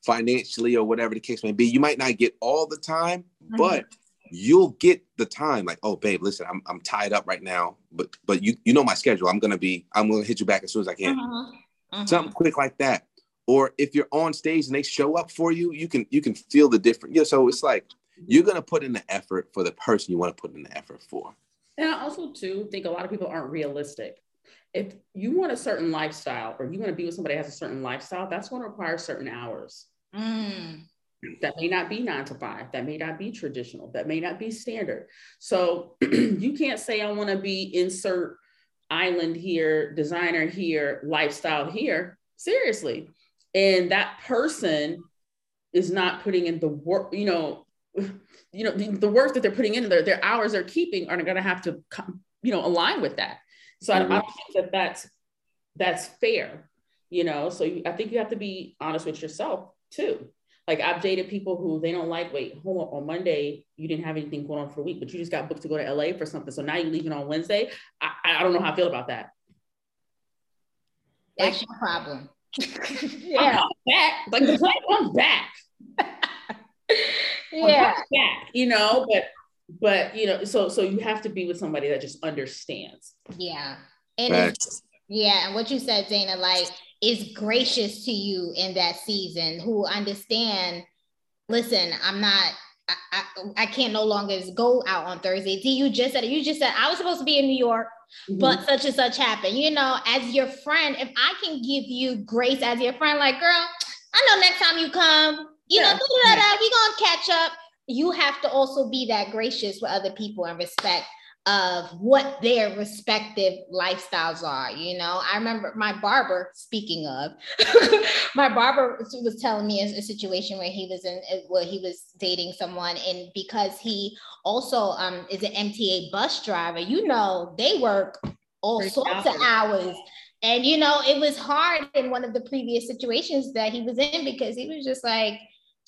financially or whatever the case may be. You might not get all the time, mm-hmm. but you'll get the time like oh babe listen i'm, I'm tied up right now but but you you know my schedule i'm gonna be i'm gonna hit you back as soon as i can uh-huh. Uh-huh. something quick like that or if you're on stage and they show up for you you can you can feel the difference yeah so it's like you're gonna put in the effort for the person you want to put in the effort for and i also too think a lot of people aren't realistic if you want a certain lifestyle or you want to be with somebody that has a certain lifestyle that's going to require certain hours mm. That may not be nine to five. That may not be traditional. That may not be standard. So [CLEARS THROAT] you can't say i want to be insert island here designer here lifestyle here. Seriously. And that person is not putting in the work you know [SIGHS] you know the, the work that they're putting in their, their hours they're keeping aren't going to have to come you know align with that. So mm-hmm. I, I don't think that that's that's fair you know? So you, i think you have to be honest with yourself too like I've dated people who they don't like, wait, hold on, on Monday, you didn't have anything going on for a week, but you just got booked to go to LA for something. So now you're leaving on Wednesday. I, I don't know how I feel about that. That's like, your problem. [LAUGHS] yeah. I'm back. Like the plan comes back. yeah. Back, you know, but but you know, so so you have to be with somebody that just understands. Yeah. And yeah, and what you said, Dana, like is gracious to you in that season, who understand, listen, I'm not, I, I, I can't no longer go out on Thursday. D, you just said it. You just said I was supposed to be in New York, mm-hmm. but such and such happened. You know, as your friend, if I can give you grace as your friend, like, girl, I know next time you come, you yeah. know, we gonna catch up. You have to also be that gracious with other people and respect of what their respective lifestyles are. You know, I remember my barber, speaking of, [LAUGHS] my barber was telling me a, a, situation where he was in, where he was dating someone, and because he also um, is an MTA bus driver, you know, they work all sorts of hours. And you know, it was hard in one of the previous situations that he was in because he was just like,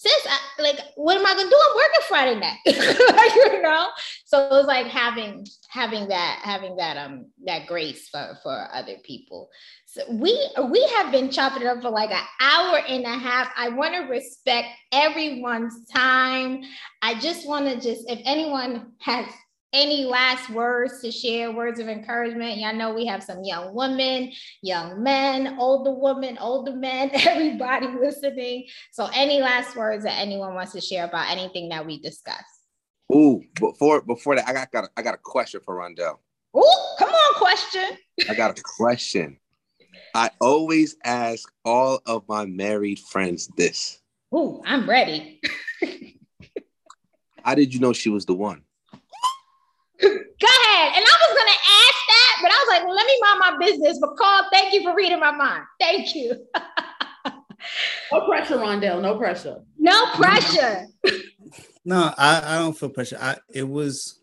sis, I, like, what am I gonna do? I'm working Friday night, [LAUGHS] you know. So it was like having having that having that um that grace for for other people. So we we have been chopping it up for like an hour and a half. I want to respect everyone's time. I just want to just if anyone has any last words to share, words of encouragement? Y'all know we have some young women, young men, older women, older men, [LAUGHS] everybody listening. So, any last words that anyone wants to share about anything that we discussed? Ooh, before before that, I got, got a, I got a question for Rondell. Ooh, come on, question. I got a question. I always ask all of my married friends this. Ooh, I'm ready. [LAUGHS] How did you know she was the one? Go ahead. And I was gonna ask that, but I was like, well, let me mind my business. But Carl, thank you for reading my mind. Thank you. [LAUGHS] No pressure, Rondell. No pressure. no pressure. [LAUGHS] No, I, I don't feel pressure. I it was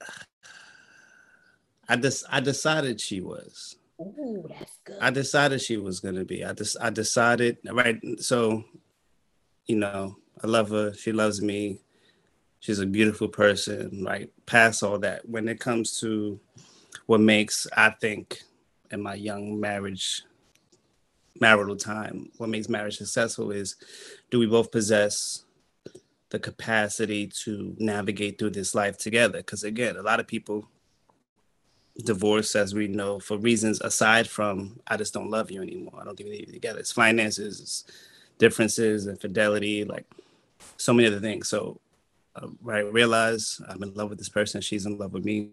[SIGHS] I just I decided she was. Ooh, that's good. I decided she was gonna be. I just I decided right. So, you know, I love her. She loves me. She's a beautiful person. like past all that, when it comes to what makes I think in my young marriage marital time, what makes marriage successful is do we both possess the capacity to navigate through this life together? Because again, a lot of people divorce, as we know, for reasons aside from I just don't love you anymore. I don't think we need to together. It's finances, it's differences, infidelity, like so many other things. So uh, I realize I'm in love with this person. She's in love with me.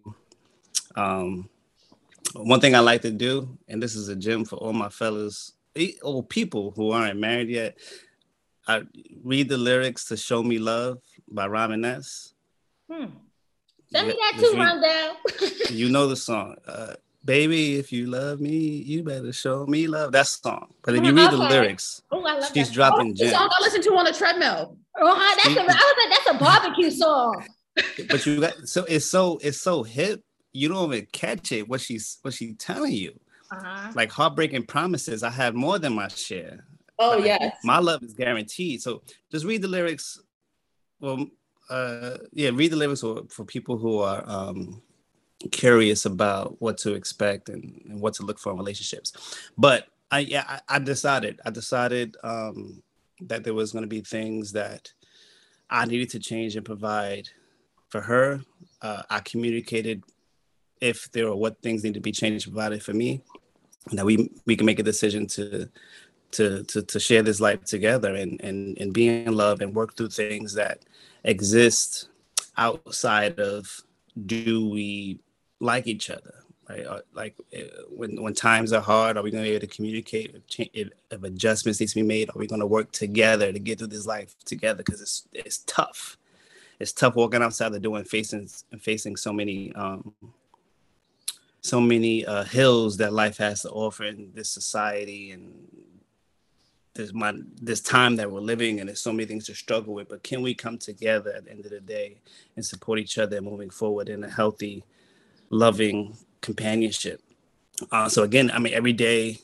Um, one thing I like to do, and this is a gem for all my fellas or people who aren't married yet. I read the lyrics to "Show Me Love" by Robin S. Hmm. Send me that too, read- Rondell. [LAUGHS] you know the song. Uh, Baby, if you love me, you better show me love. That song. But if you read the Okay. lyrics, Oh, love she's that. dropping The song. I listen to on the treadmill. Oh, huh, that's a, I was like, that's a barbecue song. But you got so it's so it's so hip. You don't even catch it. What she's what she's telling you. Uh-huh. Like heartbreaking promises. I have more than my share. Oh Like, yes. My love is guaranteed. So just read the lyrics. Well, uh, yeah, read the lyrics for, for people who are um, curious about what to expect and, and what to look for in relationships. But I, yeah, I, I decided, I decided um, that there was going to be things that I needed to change and provide for her. Uh, I communicated if there were what things need to be changed provided for me, and that we we can make a decision to to to, to share this life together and, and and be in love and work through things that exist outside of do we like each other right? Like uh, when when times are hard are we going to be able to communicate if, if, if adjustments need to be made? Are we going to work together to get through this life together? Because it's it's tough. It's tough walking outside the door and facing and facing so many um so many uh, hills that life has to offer in this society and this my this time that we're living and there's so many things to struggle with. But can we come together at the end of the day and support each other moving forward in a healthy loving companionship. Uh, so again i mean every day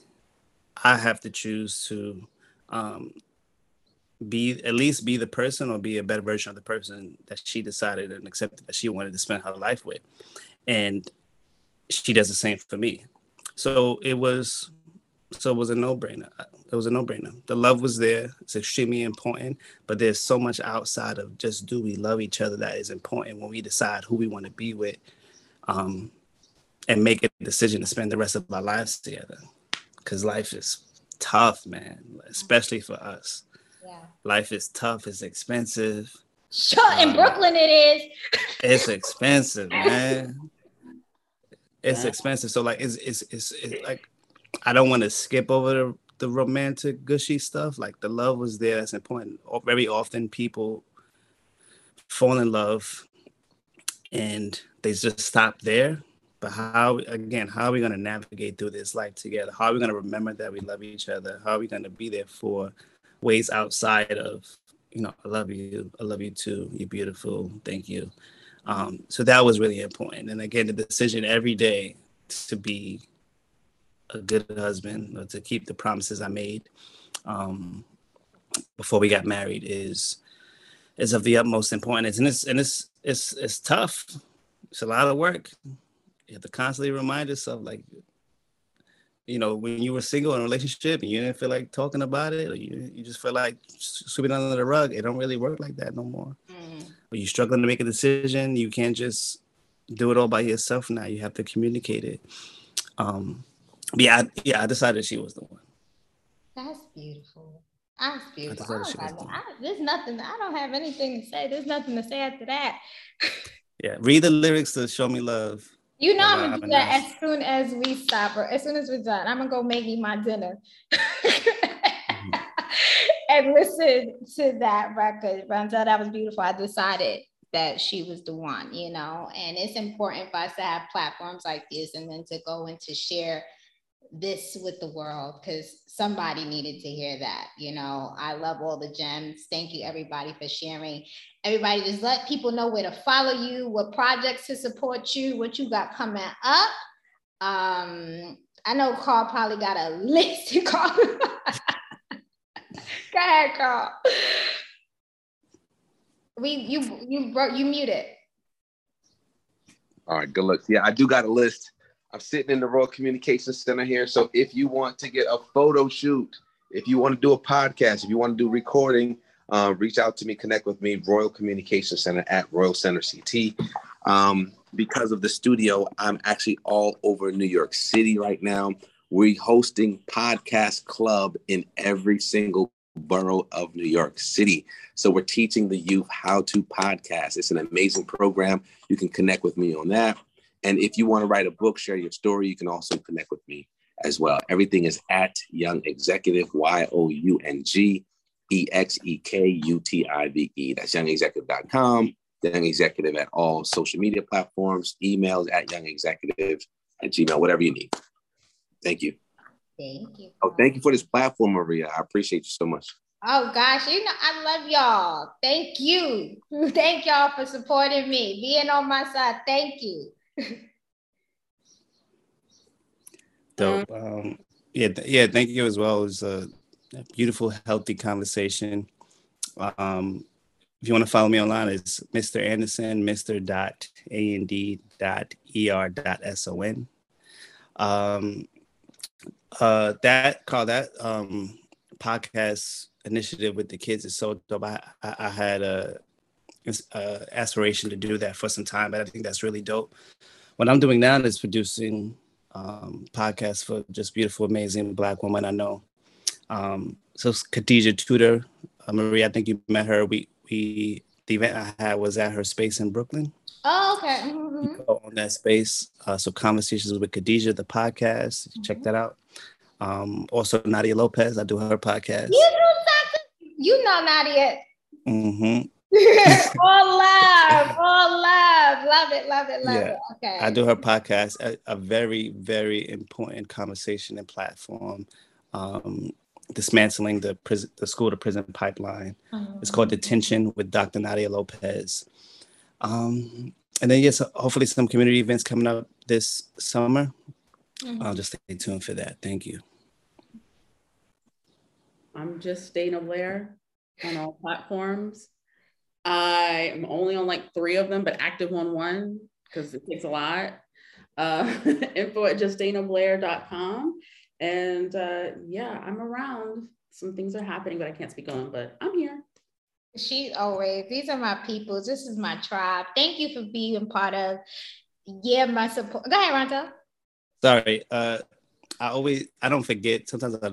i have to choose to um, be at least be the person or be a better version of the person that she decided and accepted that she wanted to spend her life with. And she does the same for me. So it was so it was a no-brainer. It was a no-brainer. The love was there. It's extremely important but there's so much outside of just do we love each other that is important when we decide who we want to be with um, and make a decision to spend the rest of our lives together. Because life is tough man especially for us. Yeah. life is tough it's expensive. Sure, in Uh, Brooklyn it is. it's expensive [LAUGHS] man. It's Yeah. expensive. So like it's it's it's, it's like i don't want to skip over the, the romantic gushy stuff. Like the love was there that's important. Very often people fall in love and they just stop there. But how again how are we going to navigate through this life together? How are we going to remember that we love each other? How are we going to be there for ways outside of you know i love you i love you too you're beautiful thank you. Um, so that was really important. And again the decision every day to be a good husband or to keep the promises i made um, before we got married is is of the utmost importance. And it's and it's it's it's tough. It's a lot of work. You have to constantly remind yourself like you know when you were single in a relationship and you didn't feel like talking about it or you, you just feel like sweeping under the rug it don't really work like that no more. When you're struggling to make a decision. You can't just do it all by yourself now. You have to communicate it. Um yeah I, yeah i decided she was the one. That's beautiful. I feel. I I I, there's nothing. I don't have anything to say. There's nothing to say after that. yeah, read the lyrics to "Show Me Love." You know I'm gonna do that nice. as soon as we stop or as soon as we're done. I'm gonna go make me my dinner mm-hmm. [LAUGHS] and listen to that record. Rondell, that was beautiful. I decided that she was the one, you know, and it's important for us to have platforms like this and then to go and to share this with the world because somebody needed to hear that. You know, I love all the gems. Thank you, everybody, for sharing. Everybody, just let people know where to follow you, what projects to support you, what you got coming up. Um, I know Carl probably got a [LAUGHS] list. Carl. [LAUGHS] Go ahead, Carl. We you you you muted. All right, good luck. Yeah, I do got a list. I'm sitting in the Royal Communication Center here. So if you want to get a photo shoot, if you want to do a podcast, if you want to do recording, uh, reach out to me, connect with me, Royal Communication Center at Royal Center CT. Um, because of the studio, I'm actually all over New York City right now. We're hosting podcast club in every single borough of New York City. So we're teaching the youth how to podcast. It's an amazing program. You can connect with me on that. And if you want to write a book, share your story, you can also connect with me as well. Everything is at Young Exekutive, Y O U N G E X E K U T I V E. That's youngexekutive.com, Young Exekutive at all social media platforms, emails at Young Exekutive at Gmail, whatever you need. Thank you. Thank you. Oh, thank you for this platform, Maria. I appreciate you so much. Oh gosh, you know I love y'all. Thank you. [LAUGHS] Thank y'all for supporting me, being on my side. Thank you. [LAUGHS] Dope. Um, yeah, th- yeah. Thank you as well. It was a, a beautiful, healthy conversation. Um, if you want to follow me online, it's Mr. Anderson, Mr. Dot A N D dot E R dot S O N. Um, uh, that call that um podcast initiative with the kids is so dope. I I, I had a, a aspiration to do that for some time, but I think that's really dope. What I'm doing now is producing um, podcasts for just beautiful, amazing Black women I know. Um, so Khadijah Tudor, uh, Marie, I think you met her. We we the event I had was at her space in Brooklyn. Oh, okay. Mm-hmm. On that space, uh, so conversations with Khadijah, the podcast. Mm-hmm. Check that out. Um, also Nadia Lopez, I do her podcast. You know, you know Nadia. Mm-hmm. [LAUGHS] all love, [LAUGHS] all love. Love it, love it, love yeah. it. Okay. I do her podcast, a, a very, very important conversation and platform. Um, dismantling the prison, the school to prison pipeline. Mm-hmm. It's called Detention with Dr. Nadia Lopez. Um, and then yes, hopefully some community events coming up this summer. Mm-hmm. I'll just stay tuned for that. Thank you. I'm just Dana Blair on all platforms. I am only on like three of them, but active on one because it takes a lot. Uh, [LAUGHS] info at justdanablair.com. And uh, yeah, I'm around. Some things are happening, but I can't speak on, but I'm here. She always, these are my people. This is my tribe. Thank you for being part of, yeah, my support. Go ahead, Ronto. Sorry. Uh, I always, I don't forget. Sometimes I,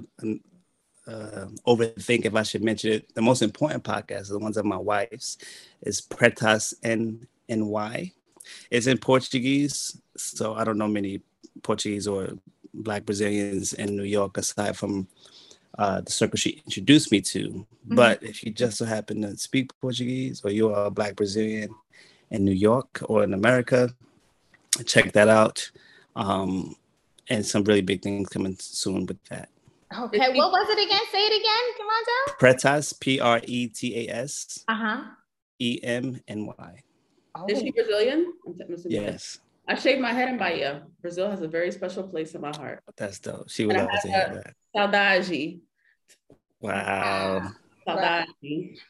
uh, overthink if I should mention it. The most important podcast, the ones of my wife's, is Pretas N N Y. It's in Portuguese, so I don't know many Portuguese or Black Brazilians in New York aside from uh, the circle she introduced me to. Mm-hmm. But if you just so happen to speak Portuguese or you're a Black Brazilian in New York or in America, check that out. Um, and some really big things coming soon with that. Okay, what was it again? Say it again, Toronto. Pretas, P R E T A S. Uh huh. E M N Y. Oh. Is she Brazilian? Yes. I shaved my head in Bahia. Brazil has a very special place in my heart. That's dope. She would love to hear that. Saudade. Wow. Saudade.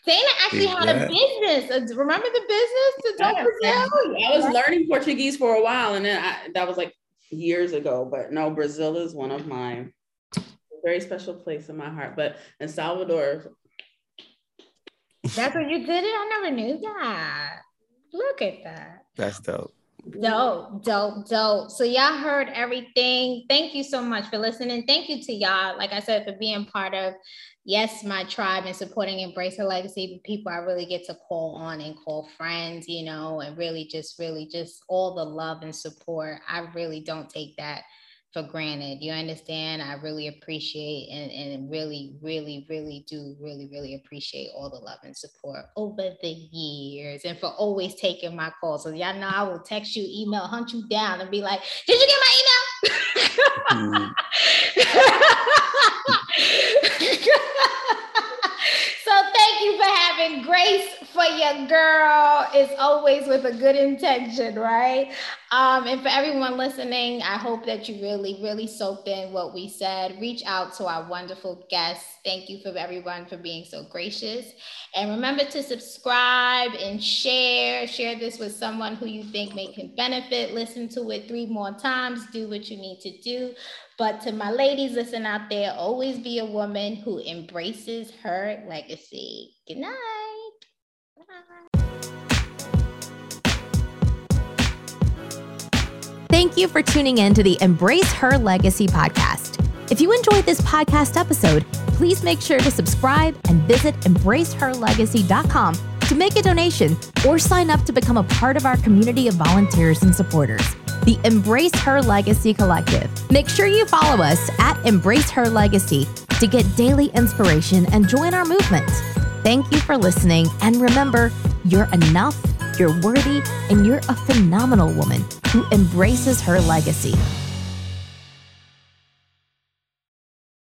Dana actually had a business. Uh, remember the business to Brazil? I was learning Portuguese for a while, and then I, that was like years ago. But no, Brazil is one of mine very special place in my heart. But in Salvador, that's where you did it. I never knew that. Look at that. That's dope. Dope, dope, dope. So y'all heard everything. Thank you so much for listening. Thank you to y'all, like I said, for being part of yes, my tribe and supporting Embrace Her Legacy, the people I really get to call on and call friends, you know, and really just, really just all the love and support. I really don't take that for granted. You understand? I really appreciate and, and really, really, really do really, really appreciate all the love and support over the years and for always taking my calls. So y'all know I will text you, email, hunt you down and be like, did you get my email? [LAUGHS] so thank you for having grace for your girl It's always with a good intention, right? Um, and for everyone listening, I hope that you really, really soaked in what we said. Reach out to our wonderful guests. Thank you for everyone for being so gracious. And remember to subscribe and share. Share this with someone who you think may can benefit. Listen to it three more times. Do what you need to do. But to my ladies, listen out there, always be a woman who embraces her legacy. Good night. Thank you for tuning in to the Embrace Her Legacy podcast. If you enjoyed this podcast episode, please make sure to subscribe and visit embraceherlegacy.com to make a donation or sign up to become a part of our community of volunteers and supporters, the Embrace Her Legacy Collective. Make sure you follow us at Embrace Her Legacy to get daily inspiration and join our movement. Thank you for listening. And remember, you're enough, you're worthy, and you're a phenomenal woman who embraces her legacy.